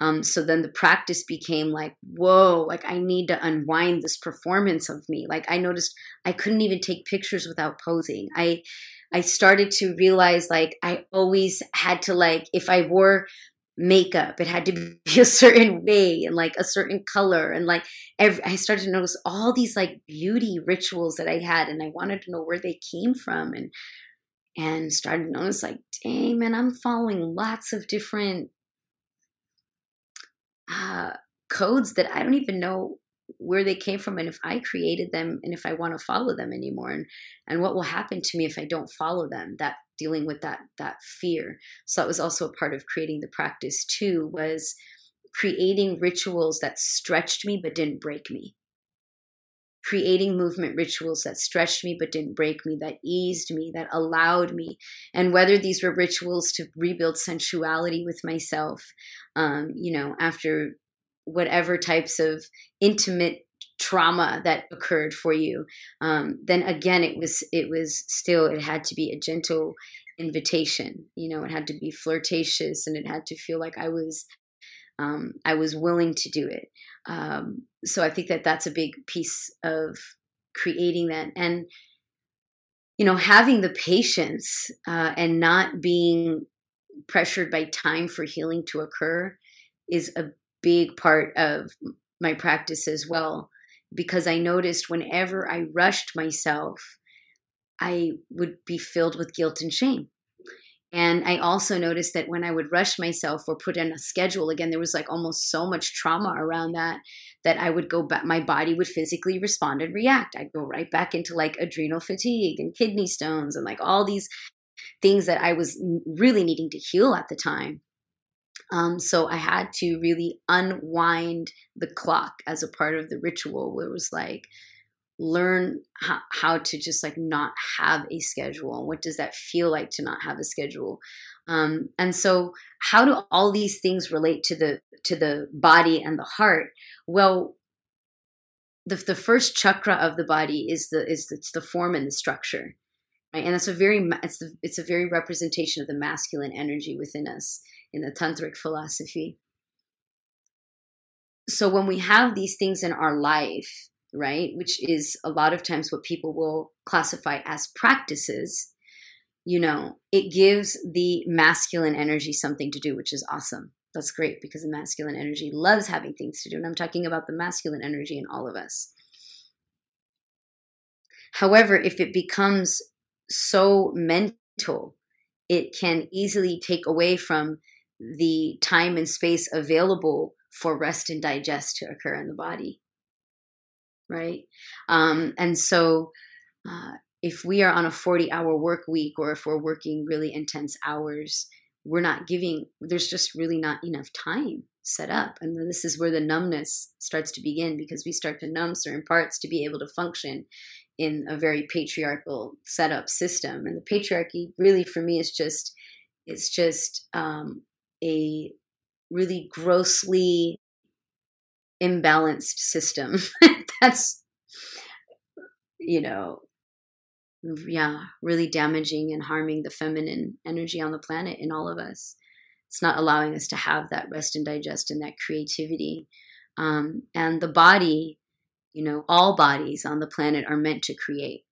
S2: um, so then the practice became like whoa like i need to unwind this performance of me. Like i noticed i couldn't even take pictures without posing. I I started to realize like I always had to like if I wore makeup it had to be a certain way and like a certain color. And like every, I started to notice all these like beauty rituals that I had and I wanted to know where they came from. And and started to notice like dang man I'm following lots of different uh codes that I don't even know where they came from and if I created them and if I want to follow them anymore and and what will happen to me if I don't follow them that dealing with that that fear. So that was also a part of creating the practice too was creating rituals that stretched me but didn't break me creating movement rituals that stretched me but didn't break me, that eased me, that allowed me. And whether these were rituals to rebuild sensuality with myself, um, you know, after whatever types of intimate trauma that occurred for you um, then again it was it was still it had to be a gentle invitation you know it had to be flirtatious and it had to feel like i was um, i was willing to do it um, so i think that that's a big piece of creating that and you know having the patience uh, and not being pressured by time for healing to occur is a big part of my practice as well because I noticed whenever I rushed myself, I would be filled with guilt and shame. And I also noticed that when I would rush myself or put in a schedule, again, there was like almost so much trauma around that, that I would go back, my body would physically respond and react. I'd go right back into like adrenal fatigue and kidney stones and like all these things that I was really needing to heal at the time. Um, so I had to really unwind the clock as a part of the ritual where it was like, learn how, how to just like not have a schedule. What does that feel like to not have a schedule? Um, and so how do all these things relate to the to the body and the heart? Well, the, the first chakra of the body is the is it's the form and the structure right? and that's a very it's the, it's a very representation of the masculine energy within us in the tantric philosophy. So when we have these things in our life, right, which is a lot of times what people will classify as practices, you know, it gives the masculine energy something to do, which is awesome. That's great because the masculine energy loves having things to do. And I'm talking about the masculine energy in all of us. However, if it becomes so mental, it can easily take away from the time and space available for rest and digest to occur in the body right? Um, and so uh, if we are on a 40 hour work week or if we're working really intense hours we're not giving there's just really not enough time set up. And this is where the numbness starts to begin because we start to numb certain parts to be able to function in a very patriarchal setup system. And the patriarchy really for me is just it's just um, a really grossly imbalanced system. That's, you know, yeah, really damaging and harming the feminine energy on the planet in all of us. It's not allowing us to have that rest and digest and that creativity. Um, and the body, you know, all bodies on the planet are meant to create.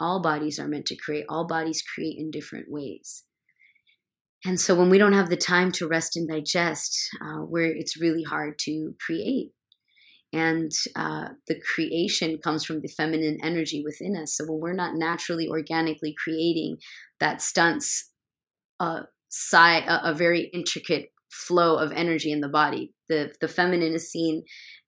S2: All bodies are meant to create. All bodies create in different ways. And so when we don't have the time to rest and digest, uh, where it's really hard to create. And uh, the creation comes from the feminine energy within us. So when we're not naturally, organically creating, that stunts a, a, a very intricate flow of energy in the body. The the feminine is seen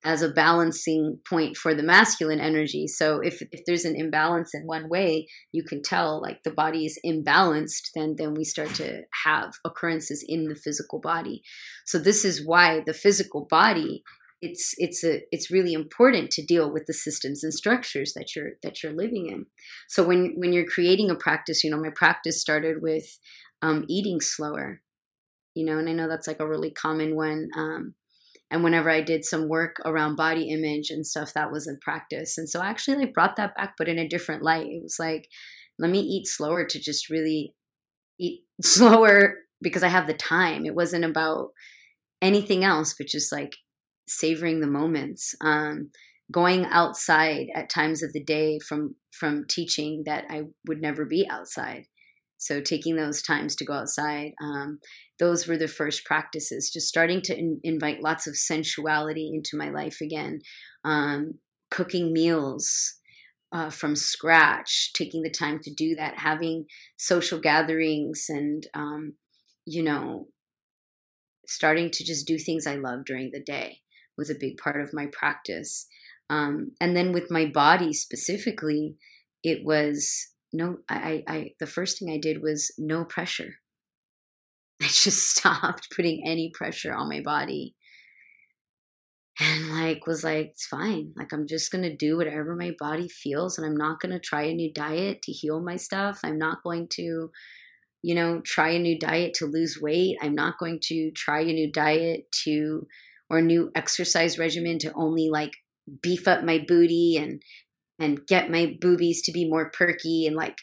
S2: as a balancing point for the masculine energy. So if, if there's an imbalance in one way, you can tell like the body is imbalanced, then then we start to have occurrences in the physical body. So this is why the physical body it's it's a it's really important to deal with the systems and structures that you're that you're living in. So when when you're creating a practice, you know, my practice started with um, eating slower, you know, and I know that's like a really common one. Um, and whenever i did some work around body image and stuff that was in practice and so i actually like brought that back but in a different light it was like let me eat slower to just really eat slower because i have the time it wasn't about anything else but just like savoring the moments um, going outside at times of the day from from teaching that i would never be outside. So taking those times to go outside um, those were the first practices just starting to in- invite lots of sensuality into my life again um, cooking meals uh, from scratch taking the time to do that having social gatherings and um, you know starting to just do things i love during the day was a big part of my practice. Um, and then with my body specifically it was no I, I the first thing i did was no pressure. I just stopped putting any pressure on my body. and like was like it's fine. Like i'm just going to do whatever my body feels and i'm not going to try a new diet to heal my stuff. I'm not going to you know try a new diet to lose weight. I'm not going to try a new diet to or new exercise regimen to only like beef up my booty and and get my boobies to be more perky and like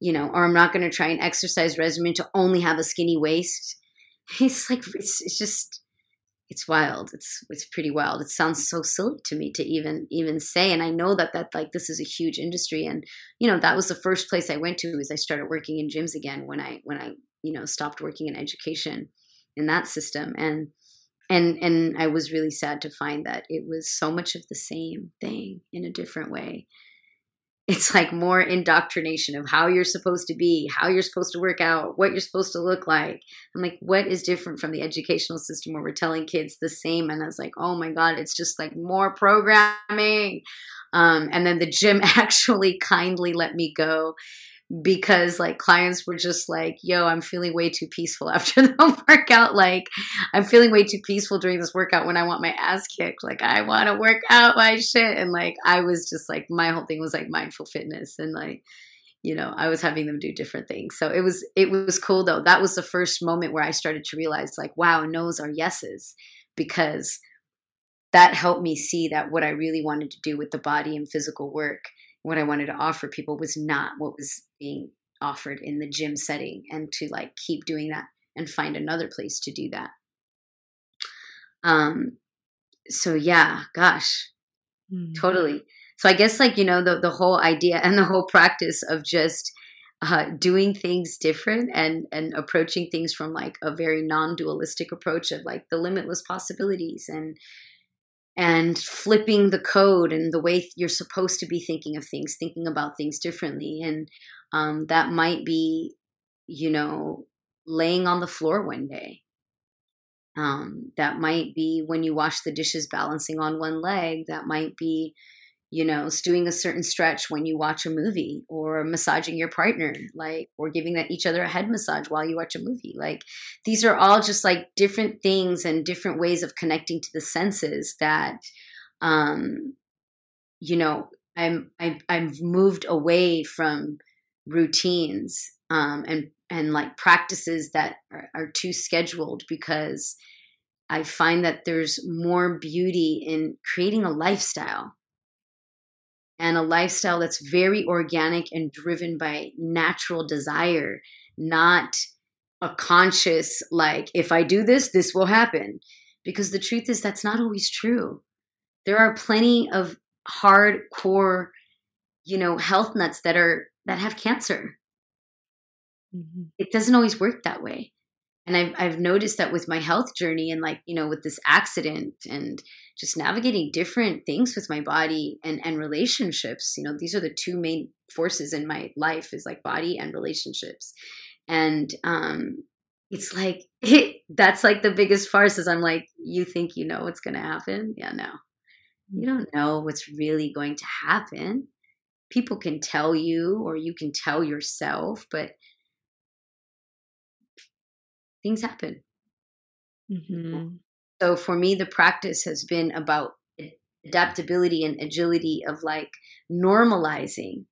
S2: you know or i'm not going to try an exercise regimen to only have a skinny waist. It's like it's, it's just it's wild. It's it's pretty wild. It sounds so silly to me to even even say and i know that that like this is a huge industry and you know that was the first place i went to is i started working in gyms again when i when i you know stopped working in education in that system and and and i was really sad to find that it was so much of the same thing in a different way it's like more indoctrination of how you're supposed to be, how you're supposed to work out, what you're supposed to look like. I'm like, what is different from the educational system where we're telling kids the same? And I was like, oh my God, it's just like more programming. Um, and then the gym actually kindly let me go because like clients were just like, yo, I'm feeling way too peaceful after the workout. Like, I'm feeling way too peaceful during this workout when I want my ass kicked. Like, I want to work out my shit. And like, I was just like, my whole thing was like mindful fitness and like, you know, I was having them do different things. So it was, it was cool though. That was the first moment where I started to realize like, wow, no's are yeses because that helped me see that what I really wanted to do with the body and physical work what I wanted to offer people was not what was being offered in the gym setting and to like keep doing that and find another place to do that. Um so yeah, gosh. Mm. Totally. So I guess like you know the the whole idea and the whole practice of just uh, doing things different and and approaching things from like a very non-dualistic approach of like the limitless possibilities and and flipping the code and the way you're supposed to be thinking of things, thinking about things differently. And um, that might be, you know, laying on the floor one day. Um, that might be when you wash the dishes balancing on one leg. That might be you know, doing a certain stretch when you watch a movie or massaging your partner, like, or giving that each other a head massage while you watch a movie. Like, these are all just like different things and different ways of connecting to the senses that, um, you know, I'm, I've, I've moved away from routines, um, and, and like practices that are, are too scheduled because I find that there's more beauty in creating a lifestyle and a lifestyle that's very organic and driven by natural desire, not a conscious, like, if I do this, this will happen. Because the truth is, that's not always true. There are plenty of hardcore, you know, health nuts that are that have cancer. Mm-hmm. It doesn't always work that way and I've, I've noticed that with my health journey and like you know with this accident and just navigating different things with my body and and relationships you know these are the two main forces in my life is like body and relationships. And um it's like it, that's like the biggest farce is i'm like you think you know what's going to happen? Yeah no. You don't know what's really going to happen. People can tell you or you can tell yourself but things happen. Mm-hmm. So for me, the practice has been about adaptability and agility of like normalizing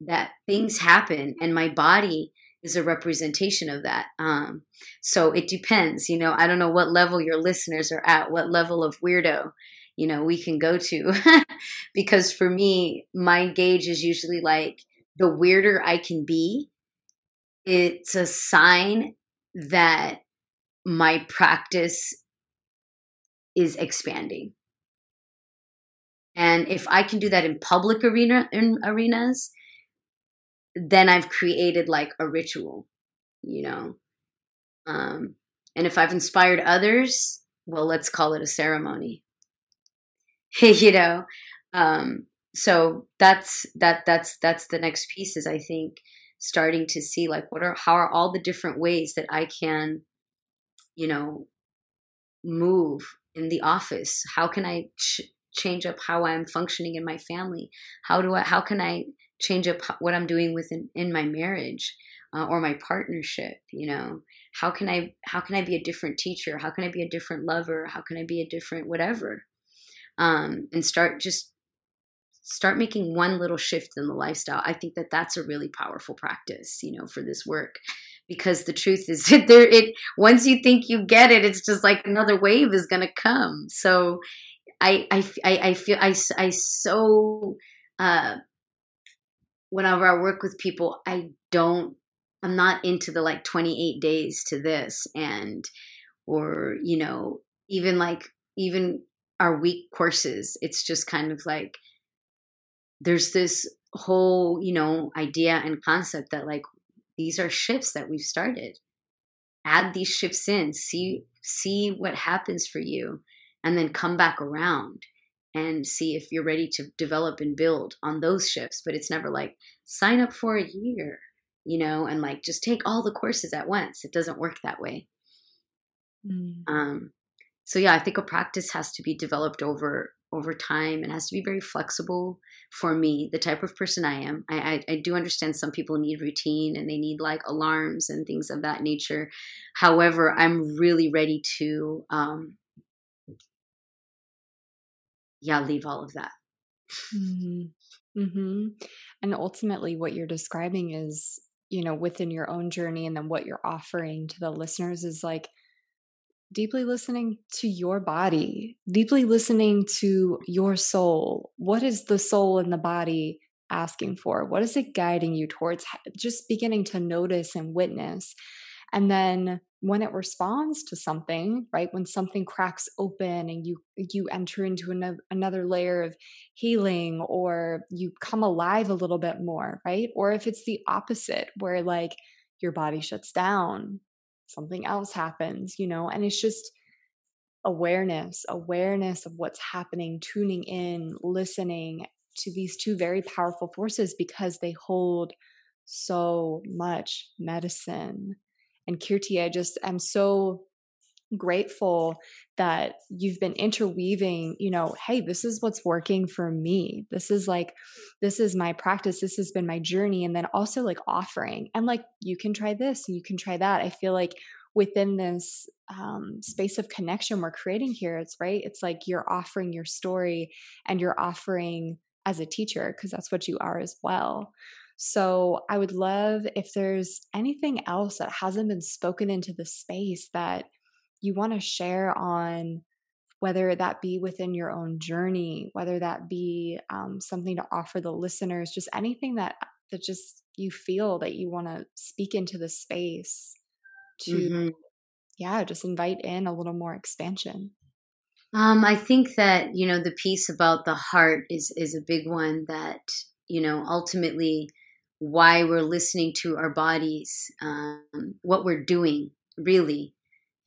S2: that things happen and my body is a representation of that. Um, so it depends, you know, I don't know what level your listeners are at, what level of weirdo, you know, we can go to. because for me, my gauge is usually like the weirder I can be, it's a sign that my practice is expanding. And if I can do that in public arena in arenas, then I've created like a ritual, you know. Um, and if I've inspired others, well, let's call it a ceremony. you know. Um, so that's that that's that's the next piece is I think starting to see like what are how are all the different ways that I can you know move in the office? How can I ch- change up how I'm functioning in my family? How do I how can I change up what I'm doing within in my marriage uh, or my partnership you know? How can I how can I be a different teacher? How can I be a different lover? How can I be a different whatever? Um, and start just start making one little shift in the lifestyle i think that that's a really powerful practice you know for this work. Because the truth is that there it once you think you get it it's just like another wave is going to come. So I, I i feel i i so uh whenever i work with people i don't i'm not into the like 28 days to this and or you know even like even our week courses it's just kind of like there's this whole you know idea and concept that like these are shifts that we've started. Add these shifts in see see what happens for you and then come back around and see if you're ready to develop and build on those shifts. But it's never like sign up for a year you know and like just take all the courses at once. It doesn't work that way. Mm. um so yeah i think a practice has to be developed over over time It has to be very flexible for me the type of person i am I, I, I do understand some people need routine and they need like alarms and things of that nature however i'm really ready to um yeah leave all of that
S1: mm-hmm. Mm-hmm. and ultimately what you're describing is you know within your own journey and then what you're offering to the listeners is like deeply listening to your body, deeply listening to your soul. What is the soul and the body asking for? What is it guiding you towards? Just beginning to notice and witness. And then when it responds to something, right? When something cracks open and you you enter into another, another layer of healing or you come alive a little bit more, right? Or if it's the opposite where like your body shuts down something else happens, you know, and it's just awareness, awareness of what's happening, tuning in, listening to these two very powerful forces because they hold so much medicine. And Kirti, I just am so grateful that you've been interweaving, you know, hey, this is what's working for me. This is like, this is my practice. This has been my journey. And then also like offering and like, you can try this and you can try that. I feel like within this um, space of connection we're creating here, it's right. It's like you're offering your story and you're offering as a teacher, because that's what you are as well. So I would love if there's anything else that hasn't been spoken into the space that you want to share on whether that be within your own journey whether that be um, something to offer the listeners just anything that that just you feel that you want to speak into the space to mm-hmm. yeah just invite in a little more expansion
S2: um, i think that you know the piece about the heart is is a big one that you know ultimately why we're listening to our bodies um, what we're doing really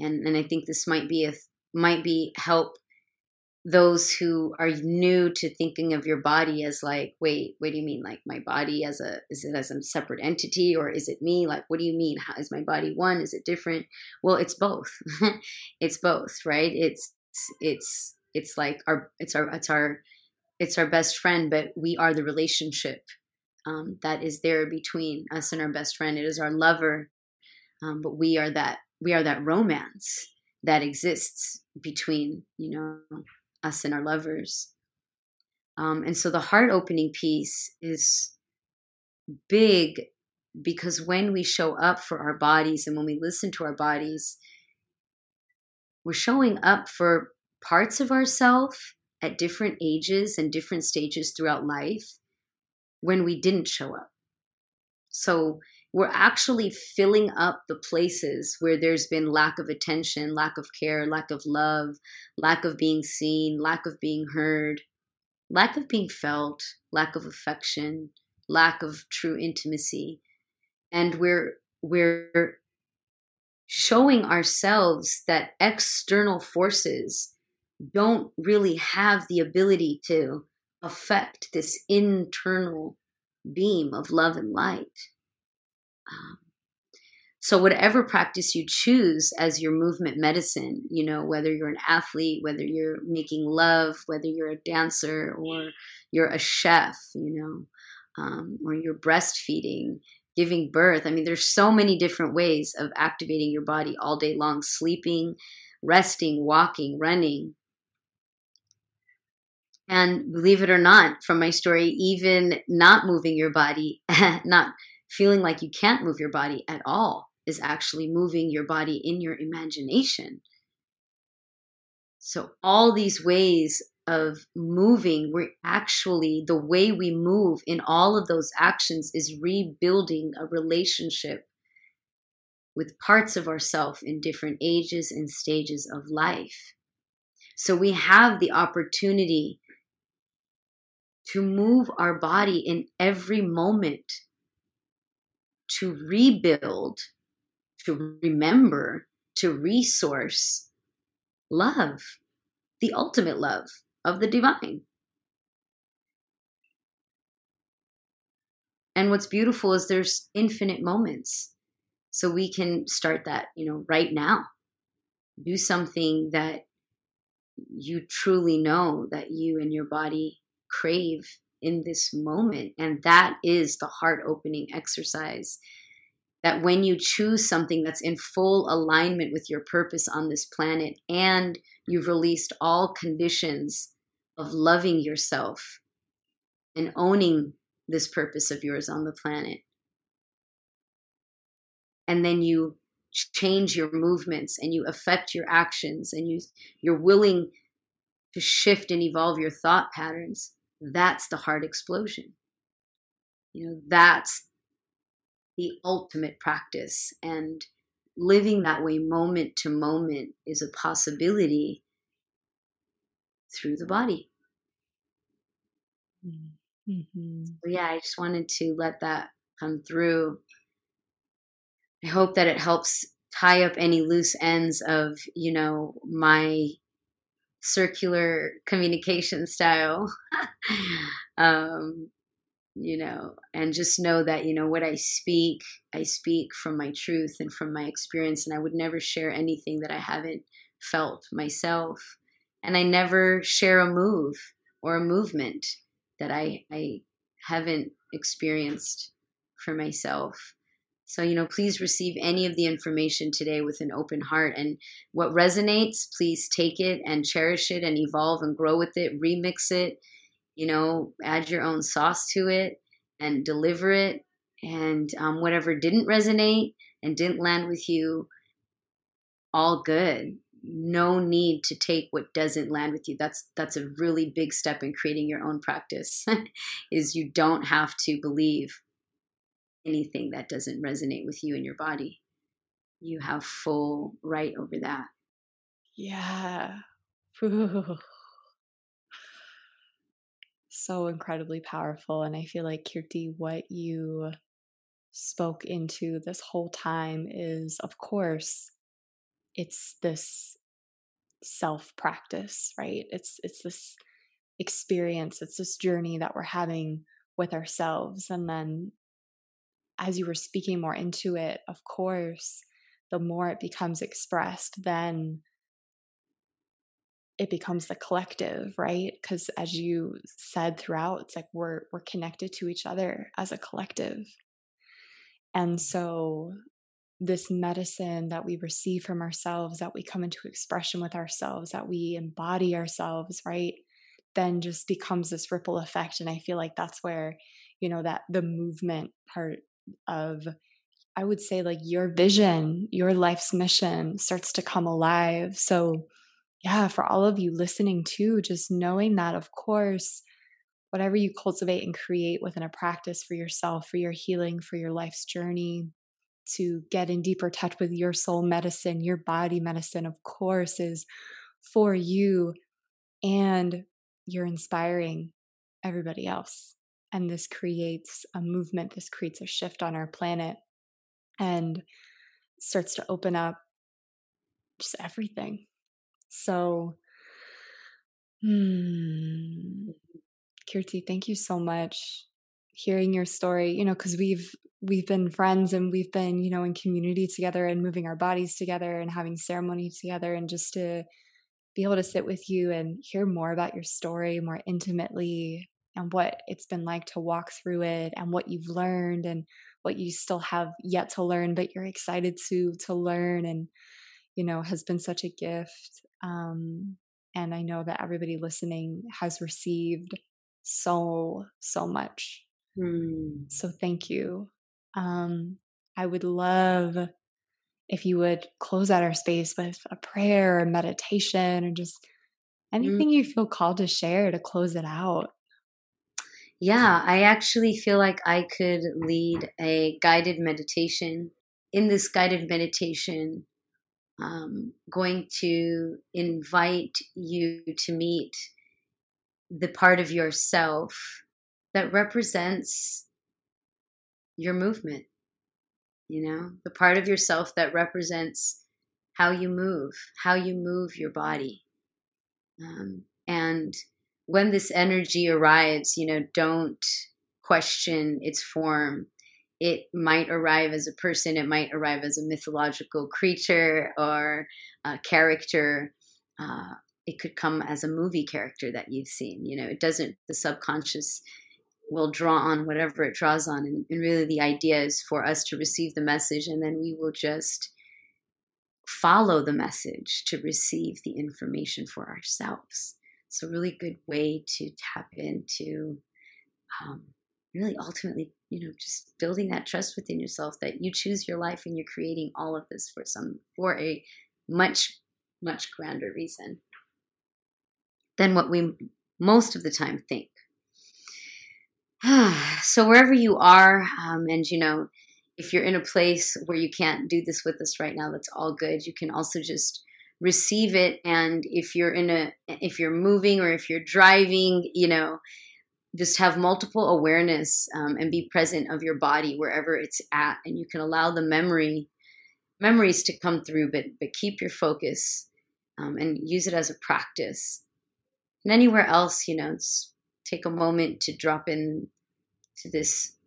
S2: and and I think this might be a might be help those who are new to thinking of your body as like wait what do you mean? Like my body as a is it as a separate entity or is it me? Like what do you mean? How is my body one? Is it different? Well it's both. It's both right? It's it's it's like our it's our it's our it's our best friend but we are the relationship um, that is there between us and our best friend. It is our lover um, but we are that we are that romance that exists between you know us and our lovers. Um, and so the heart opening piece is big because when we show up for our bodies and when we listen to our bodies we're showing up for parts of ourselves at different ages and different stages throughout life when we didn't show up. So we're actually filling up the places where there's been lack of attention, lack of care, lack of love, lack of being seen, lack of being heard, lack of being felt, lack of affection, lack of true intimacy. And we're we're showing ourselves that external forces don't really have the ability to affect this internal beam of love and light. Um, so, whatever practice you choose as your movement medicine, you know, whether you're an athlete, whether you're making love, whether you're a dancer or you're a chef, you know, um, or you're breastfeeding, giving birth. I mean, there's so many different ways of activating your body all day long, sleeping, resting, walking, running. And believe it or not, from my story, even not moving your body, not feeling like you can't move your body at all, is actually moving your body in your imagination. So, all these ways of moving, we're actually, the way we move in all of those actions is rebuilding a relationship with parts of ourself in different ages and stages of life. So we have the opportunity to move our body in every moment, to rebuild, to remember, to resource love, the ultimate love of the divine. And what's beautiful is there's infinite moments. So we can start that, you know, right now. Do something that you truly know that you and your body crave in this moment. And that is the heart opening exercise. That when you choose something that's in full alignment with your purpose on this planet and you've released all conditions of loving yourself and owning this purpose of yours on the planet. And then you change your movements and you affect your actions and you you're willing to shift and evolve your thought patterns that's the heart explosion you know that's the ultimate practice and living that way moment to moment is a possibility through the body. Mm-hmm. So yeah, I just wanted to let that come through. I hope that it helps tie up any loose ends of, you know, my circular communication style. um, you know, and just know that, you know, what I speak, I speak from my truth and from my experience, and I would never share anything that I haven't felt myself and I never share a move or a movement that I I haven't experienced for myself. So, you know, please receive any of the information today with an open heart. And what resonates, please take it and cherish it and evolve and grow with it, remix it, you know, add your own sauce to it and deliver it. And um, whatever didn't resonate and didn't land with you, all good no need to take what doesn't land with you that's that's a really big step in creating your own practice is you don't have to believe anything that doesn't resonate with you and your body. You have full right over that.
S1: Yeah. So incredibly powerful and i feel like kirti what you spoke into this whole time is of course it's this self practice right? It's it's this experience it's this journey that we're having with ourselves and then as you were speaking more into it of course the more it becomes expressed then it becomes the collective right because as you said throughout it's like we're we're connected to each other as a collective and so this medicine that we receive from ourselves, that we come into expression with ourselves, that we embody ourselves, right? Then just becomes this ripple effect. And I feel like that's where, you know, that the movement part of, I would say, like your vision, your life's mission starts to come alive. So, yeah, for all of you listening too, just knowing that, of course, whatever you cultivate and create within a practice for yourself, for your healing, for your life's journey, to get in deeper touch with your soul medicine, your body medicine, of course, is for you. And you're inspiring everybody else. And this creates a movement, this creates a shift on our planet and starts to open up just everything. So, hmm, Kirti, thank you so much. Hearing your story, you know, because we've we've been friends and we've been you know in community together and moving our bodies together and having ceremony together and just to be able to sit with you and hear more about your story more intimately and what it's been like to walk through it and what you've learned and what you still have yet to learn but you're excited to to learn and you know has been such a gift um And I know that everybody listening has received so, so much. Mm. So thank you. Um, I would love if you would close out our space with a prayer or meditation or just mm. anything mm. you feel called to share to close it out.
S2: Yeah, I actually feel like I could lead a guided meditation. In this guided meditation, um, going to invite you to meet the part of yourself that represents your movement. You know, the part of yourself that represents how you move, how you move your body. Um, and when this energy arrives, you know, don't question its form. It might arrive as a person, it might arrive as a mythological creature or a character. Uh, it could come as a movie character that you've seen. You know, it doesn't, the subconscious will draw on whatever it draws on. And, and really, the idea is for us to receive the message and then we will just follow the message to receive the information for ourselves. It's a really good way to tap into um, really ultimately, you know, just building that trust within yourself that you choose your life and you're creating all of this for some for a much much grander reason than what we most of the time think. so wherever you are, um, and you know, if you're in a place where you can't do this with us right now, that's all good. You can also just receive it. And if you're in a if you're moving or if you're driving you know just have multiple awareness um, and be present of your body wherever it's at. And you can allow the memory memories to come through but but keep your focus um, and use it as a practice. And anywhere else you know take a moment to drop in to this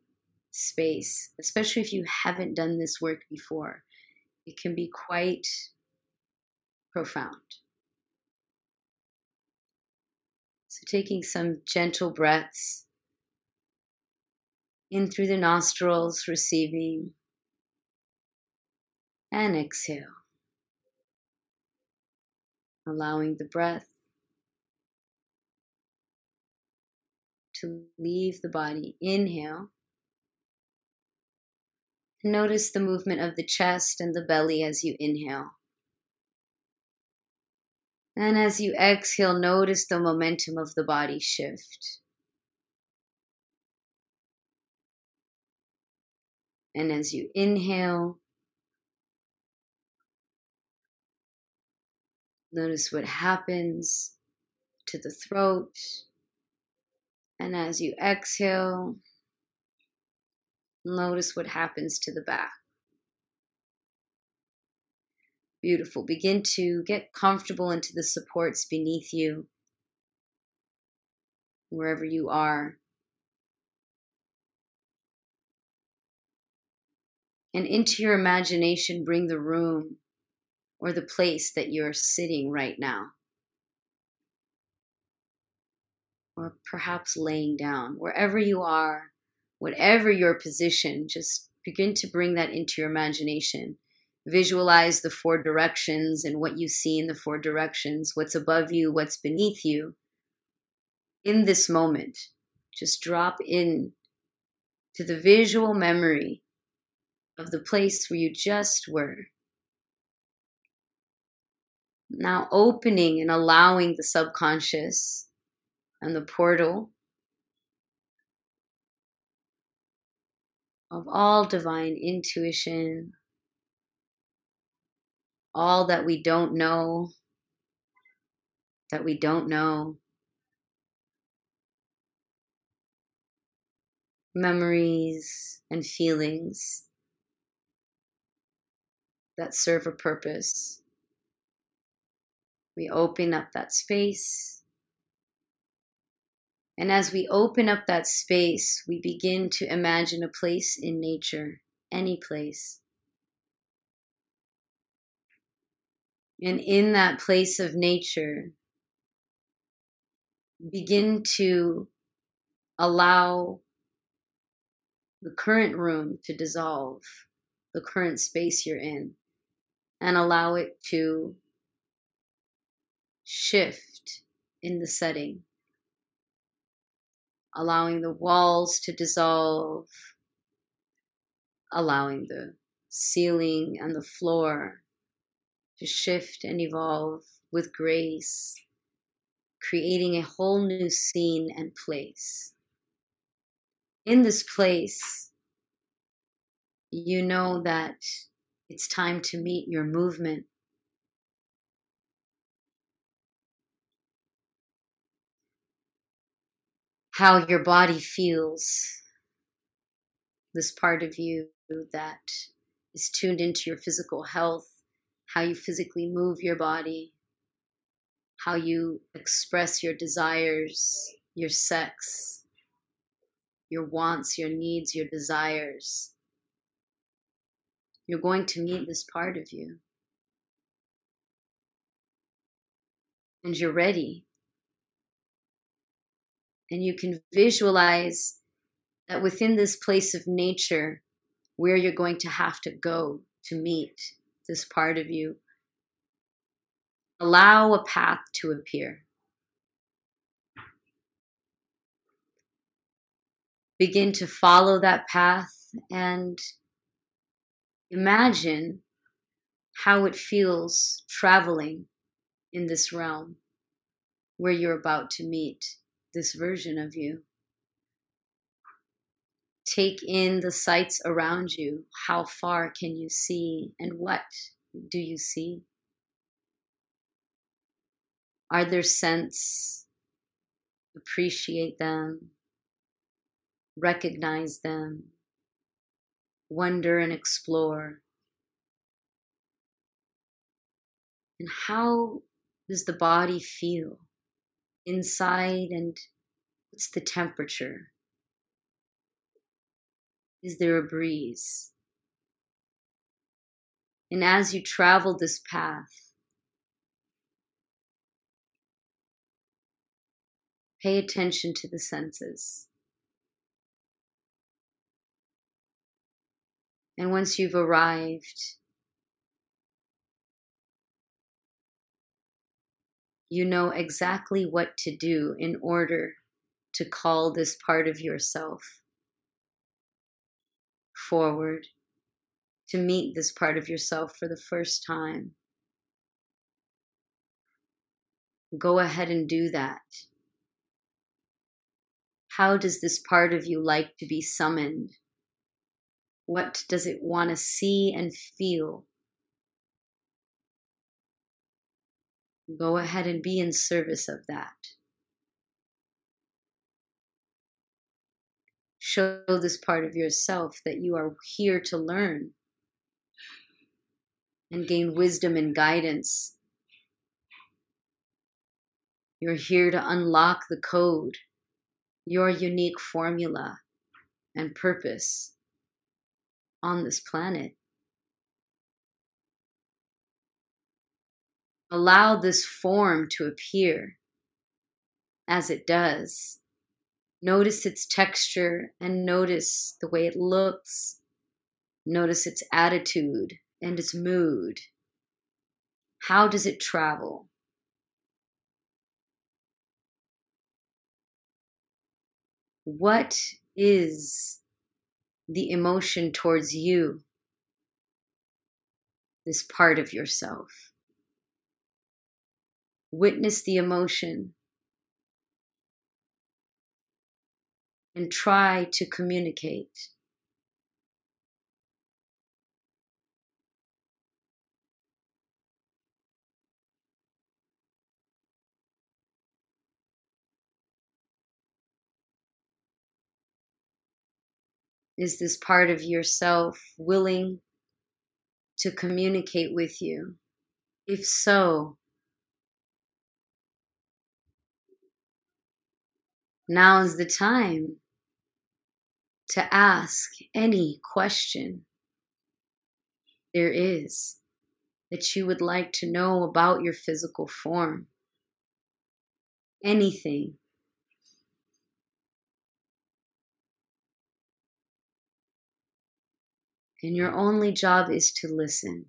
S2: space especially if you haven't done this work before. It can be quite profound. So, taking some gentle breaths in through the nostrils, receiving, and exhale. Allowing the breath to leave the body. Inhale. Notice the movement of the chest and the belly as you inhale. And as you exhale, notice the momentum of the body shift. And as you inhale, notice what happens to the throat. And as you exhale, notice what happens to the back. Beautiful. Begin to get comfortable into the supports beneath you, wherever you are. And into your imagination, bring the room or the place that you're sitting right now. Or perhaps laying down, wherever you are, whatever your position, just begin to bring that into your imagination visualize the four directions and what you see in the four directions, what's above you, what's beneath you. In this moment, just drop in to the visual memory of the place where you just were. Now opening and allowing the subconscious and the portal of all divine intuition, all that we don't know, that we don't know, memories and feelings that serve a purpose. We open up that space. And as we open up that space, we begin to imagine a place in nature, any place. And in that place of nature, begin to allow the current room to dissolve, the current space you're in, and allow it to shift in the setting, allowing the walls to dissolve, allowing the ceiling and the floor to shift and evolve with grace, creating a whole new scene and place. In this place, you know that it's time to meet your movement. How your body feels, this part of you that is tuned into your physical health, how you physically move your body, how you express your desires, your sex, your wants, your needs, your desires. You're going to meet this part of you. And you're ready. And you can visualize that within this place of nature, where you're going to have to go to meet this part of you, allow a path to appear. Begin to follow that path and imagine how it feels traveling in this realm where you're about to meet this version of you. Take in the sights around you. How far can you see and what do you see? Are there scents? Appreciate them, recognize them, wonder and explore. And how does the body feel inside and what's the temperature? Is there a breeze? And as you travel this path, pay attention to the senses. And once you've arrived, you know exactly what to do in order to call this part of yourself forward, to meet this part of yourself for the first time. Go ahead and do that. How does this part of you like to be summoned? What does it want to see and feel? Go ahead and be in service of that. Show this part of yourself that you are here to learn and gain wisdom and guidance. You're here to unlock the code, your unique formula and purpose on this planet. Allow this form to appear as it does. Notice its texture and notice the way it looks. Notice its attitude and its mood. How does it travel? What is the emotion towards you, this part of yourself. Witness the emotion and try to communicate. Is this part of yourself willing to communicate with you? If so, now is the time to ask any question there is that you would like to know about your physical form. Anything And your only job is to listen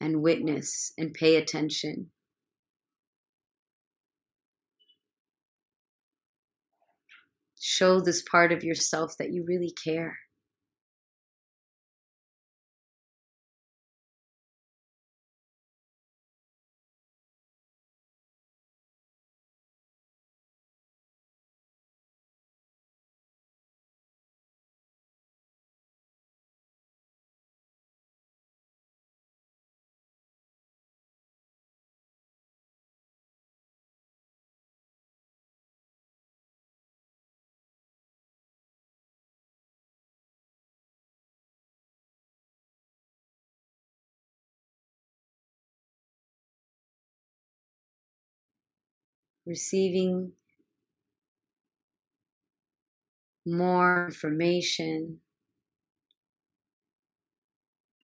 S2: and witness and pay attention. Show this part of yourself that you really care. Receiving more information.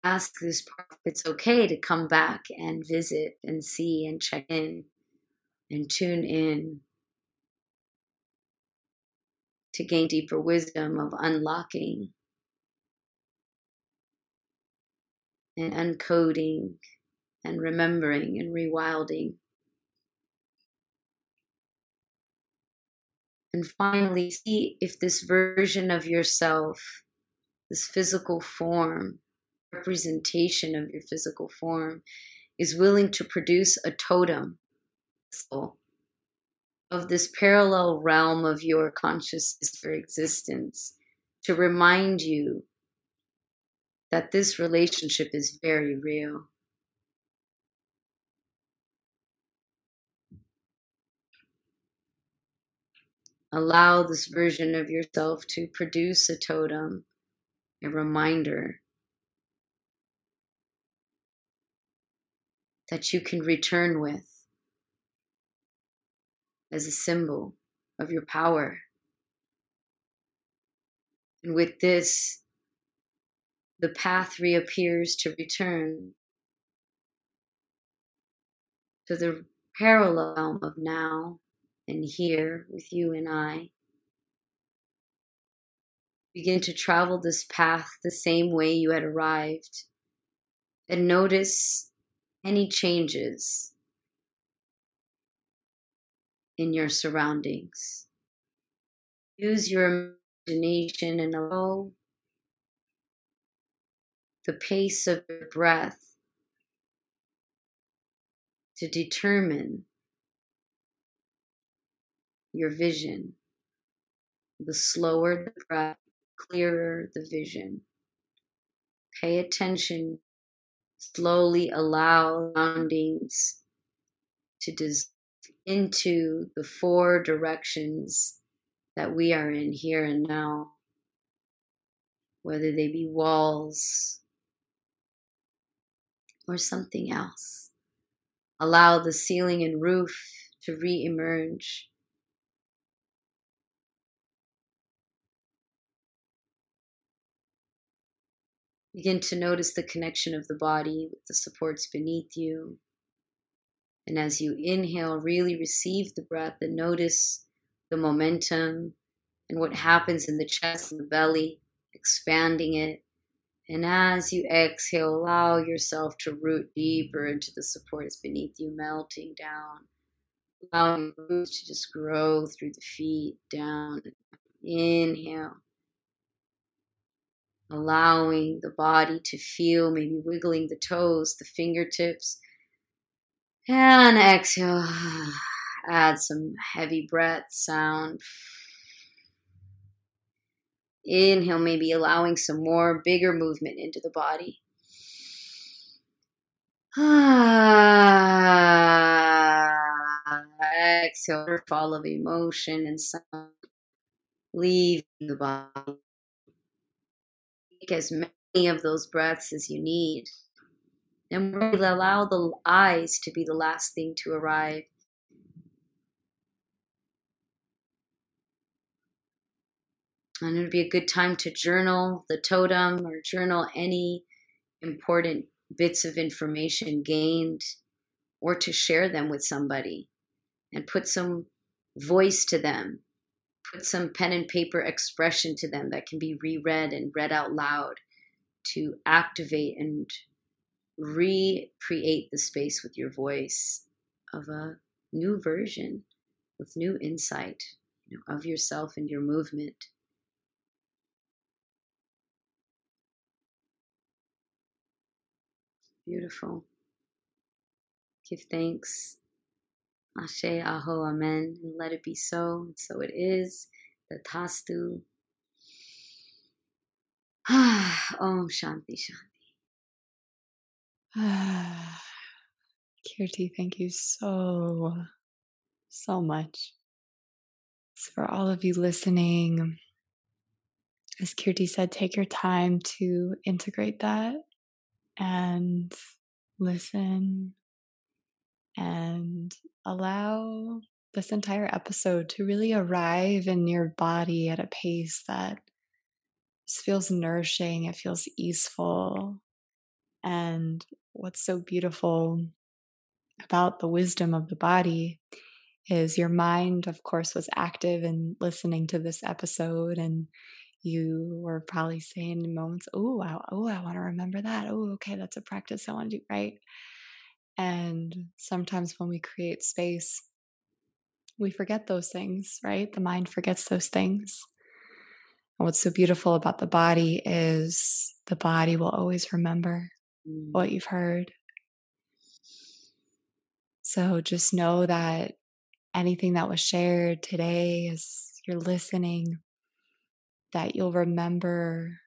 S2: Ask this part if it's okay to come back and visit and see and check in and tune in to gain deeper wisdom of unlocking and uncoding and remembering and rewilding. And finally, see if this version of yourself, this physical form, representation of your physical form, is willing to produce a totem of this parallel realm of your consciousness or existence to remind you that this relationship is very real. Allow this version of yourself to produce a totem, a reminder that you can return with as a symbol of your power. And with this, the path reappears to return to the parallel of now and here with you and I. Begin to travel this path the same way you had arrived and notice any changes in your surroundings. Use your imagination and allow the pace of your breath to determine your vision. The slower the breath, clearer the vision. Pay attention. Slowly allow surroundings to dissolve into the four directions that we are in here and now, whether they be walls or something else. Allow the ceiling and roof to re emerge Begin to notice the connection of the body with the supports beneath you. And as you inhale, really receive the breath and notice the momentum and what happens in the chest and the belly, expanding it. And as you exhale, allow yourself to root deeper into the supports beneath you, melting down. Allowing roots to just grow through the feet, down. Inhale allowing the body to feel, maybe wiggling the toes, the fingertips. And exhale, add some heavy breath sound. Inhale, maybe allowing some more bigger movement into the body. Exhale, fall of emotion and sound, leaving the body as many of those breaths as you need. And really allow the eyes to be the last thing to arrive. And it would be a good time to journal the totem or journal any important bits of information gained or to share them with somebody and put some voice to them put some pen and paper expression to them that can be reread and read out loud to activate and recreate the space with your voice of a new version with new insight, know, of yourself and your movement. Beautiful. Give thanks. Ashe, Aho, Amen. And let it be so. So it is. Tathastu. Om Shanti
S1: Shanti. Kirti, thank you so, so much. So for all of you listening, as Kirti said, take your time to integrate that and listen and allow this entire episode to really arrive in your body at a pace that feels nourishing, it feels easeful. And what's so beautiful about the wisdom of the body is your mind, of course, was active in listening to this episode and you were probably saying in moments, oh, wow, oh, I want to remember that. Oh, okay, that's a practice I want to do, right? And sometimes when we create space, we forget those things, right? The mind forgets those things. And what's so beautiful about the body is the body will always remember mm. what you've heard. So just know that anything that was shared today as you're listening, that you'll remember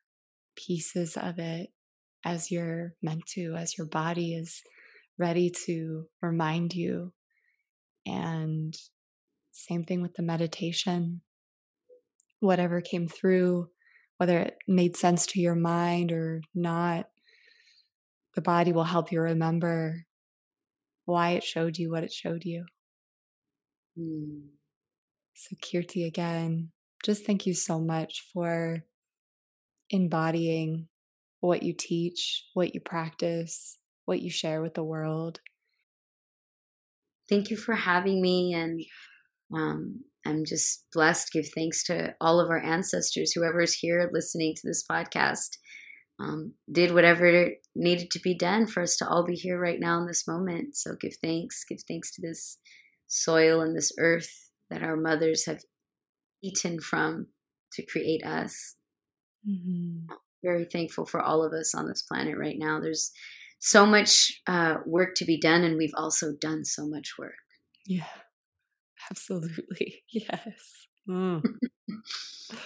S1: pieces of it as you're meant to, as your body is ready to remind you. And same thing with the meditation. Whatever came through, whether it made sense to your mind or not, the body will help you remember why it showed you what it showed you. Mm. So, Kirti, again, just thank you so much for embodying what you teach, what you practice, what you share with the world.
S2: Thank you for having me. And um, I'm just blessed. Give thanks to all of our ancestors, whoever is here listening to this podcast. Um, did whatever needed to be done for us to all be here right now in this moment. So give thanks, give thanks to this soil and this earth that our mothers have eaten from to create us. Mm-hmm. Very thankful for all of us on this planet right now. There's so much uh, work to be done, and we've also done so much work.
S1: Yeah, absolutely. Yes. Mm.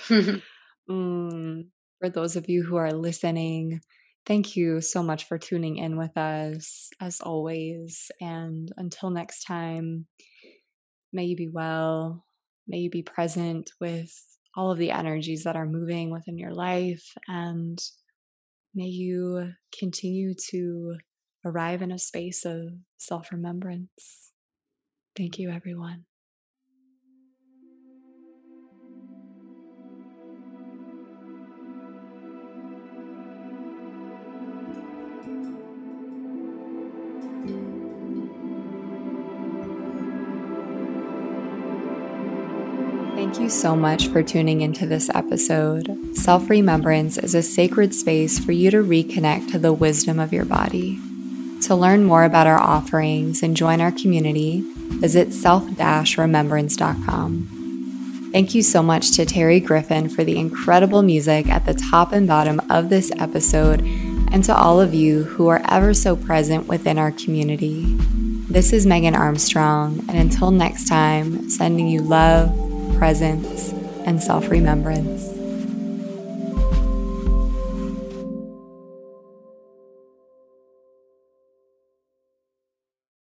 S1: mm. For those of you who are listening, thank you so much for tuning in with us as always. And until next time, May you be well. May you be present with all of the energies that are moving within your life. And may you continue to arrive in a space of self remembrance. Thank you, everyone. So much for tuning into this episode. Self remembrance is a sacred space for you to reconnect to the wisdom of your body. To learn more about our offerings and join our community, visit self remembrance.com. Thank you so much to Terry Griffin for the incredible music at the top and bottom of this episode, and to all of you who are ever so present within our community. This is Megan Armstrong, and until next time, sending you love presence, and self remembrance.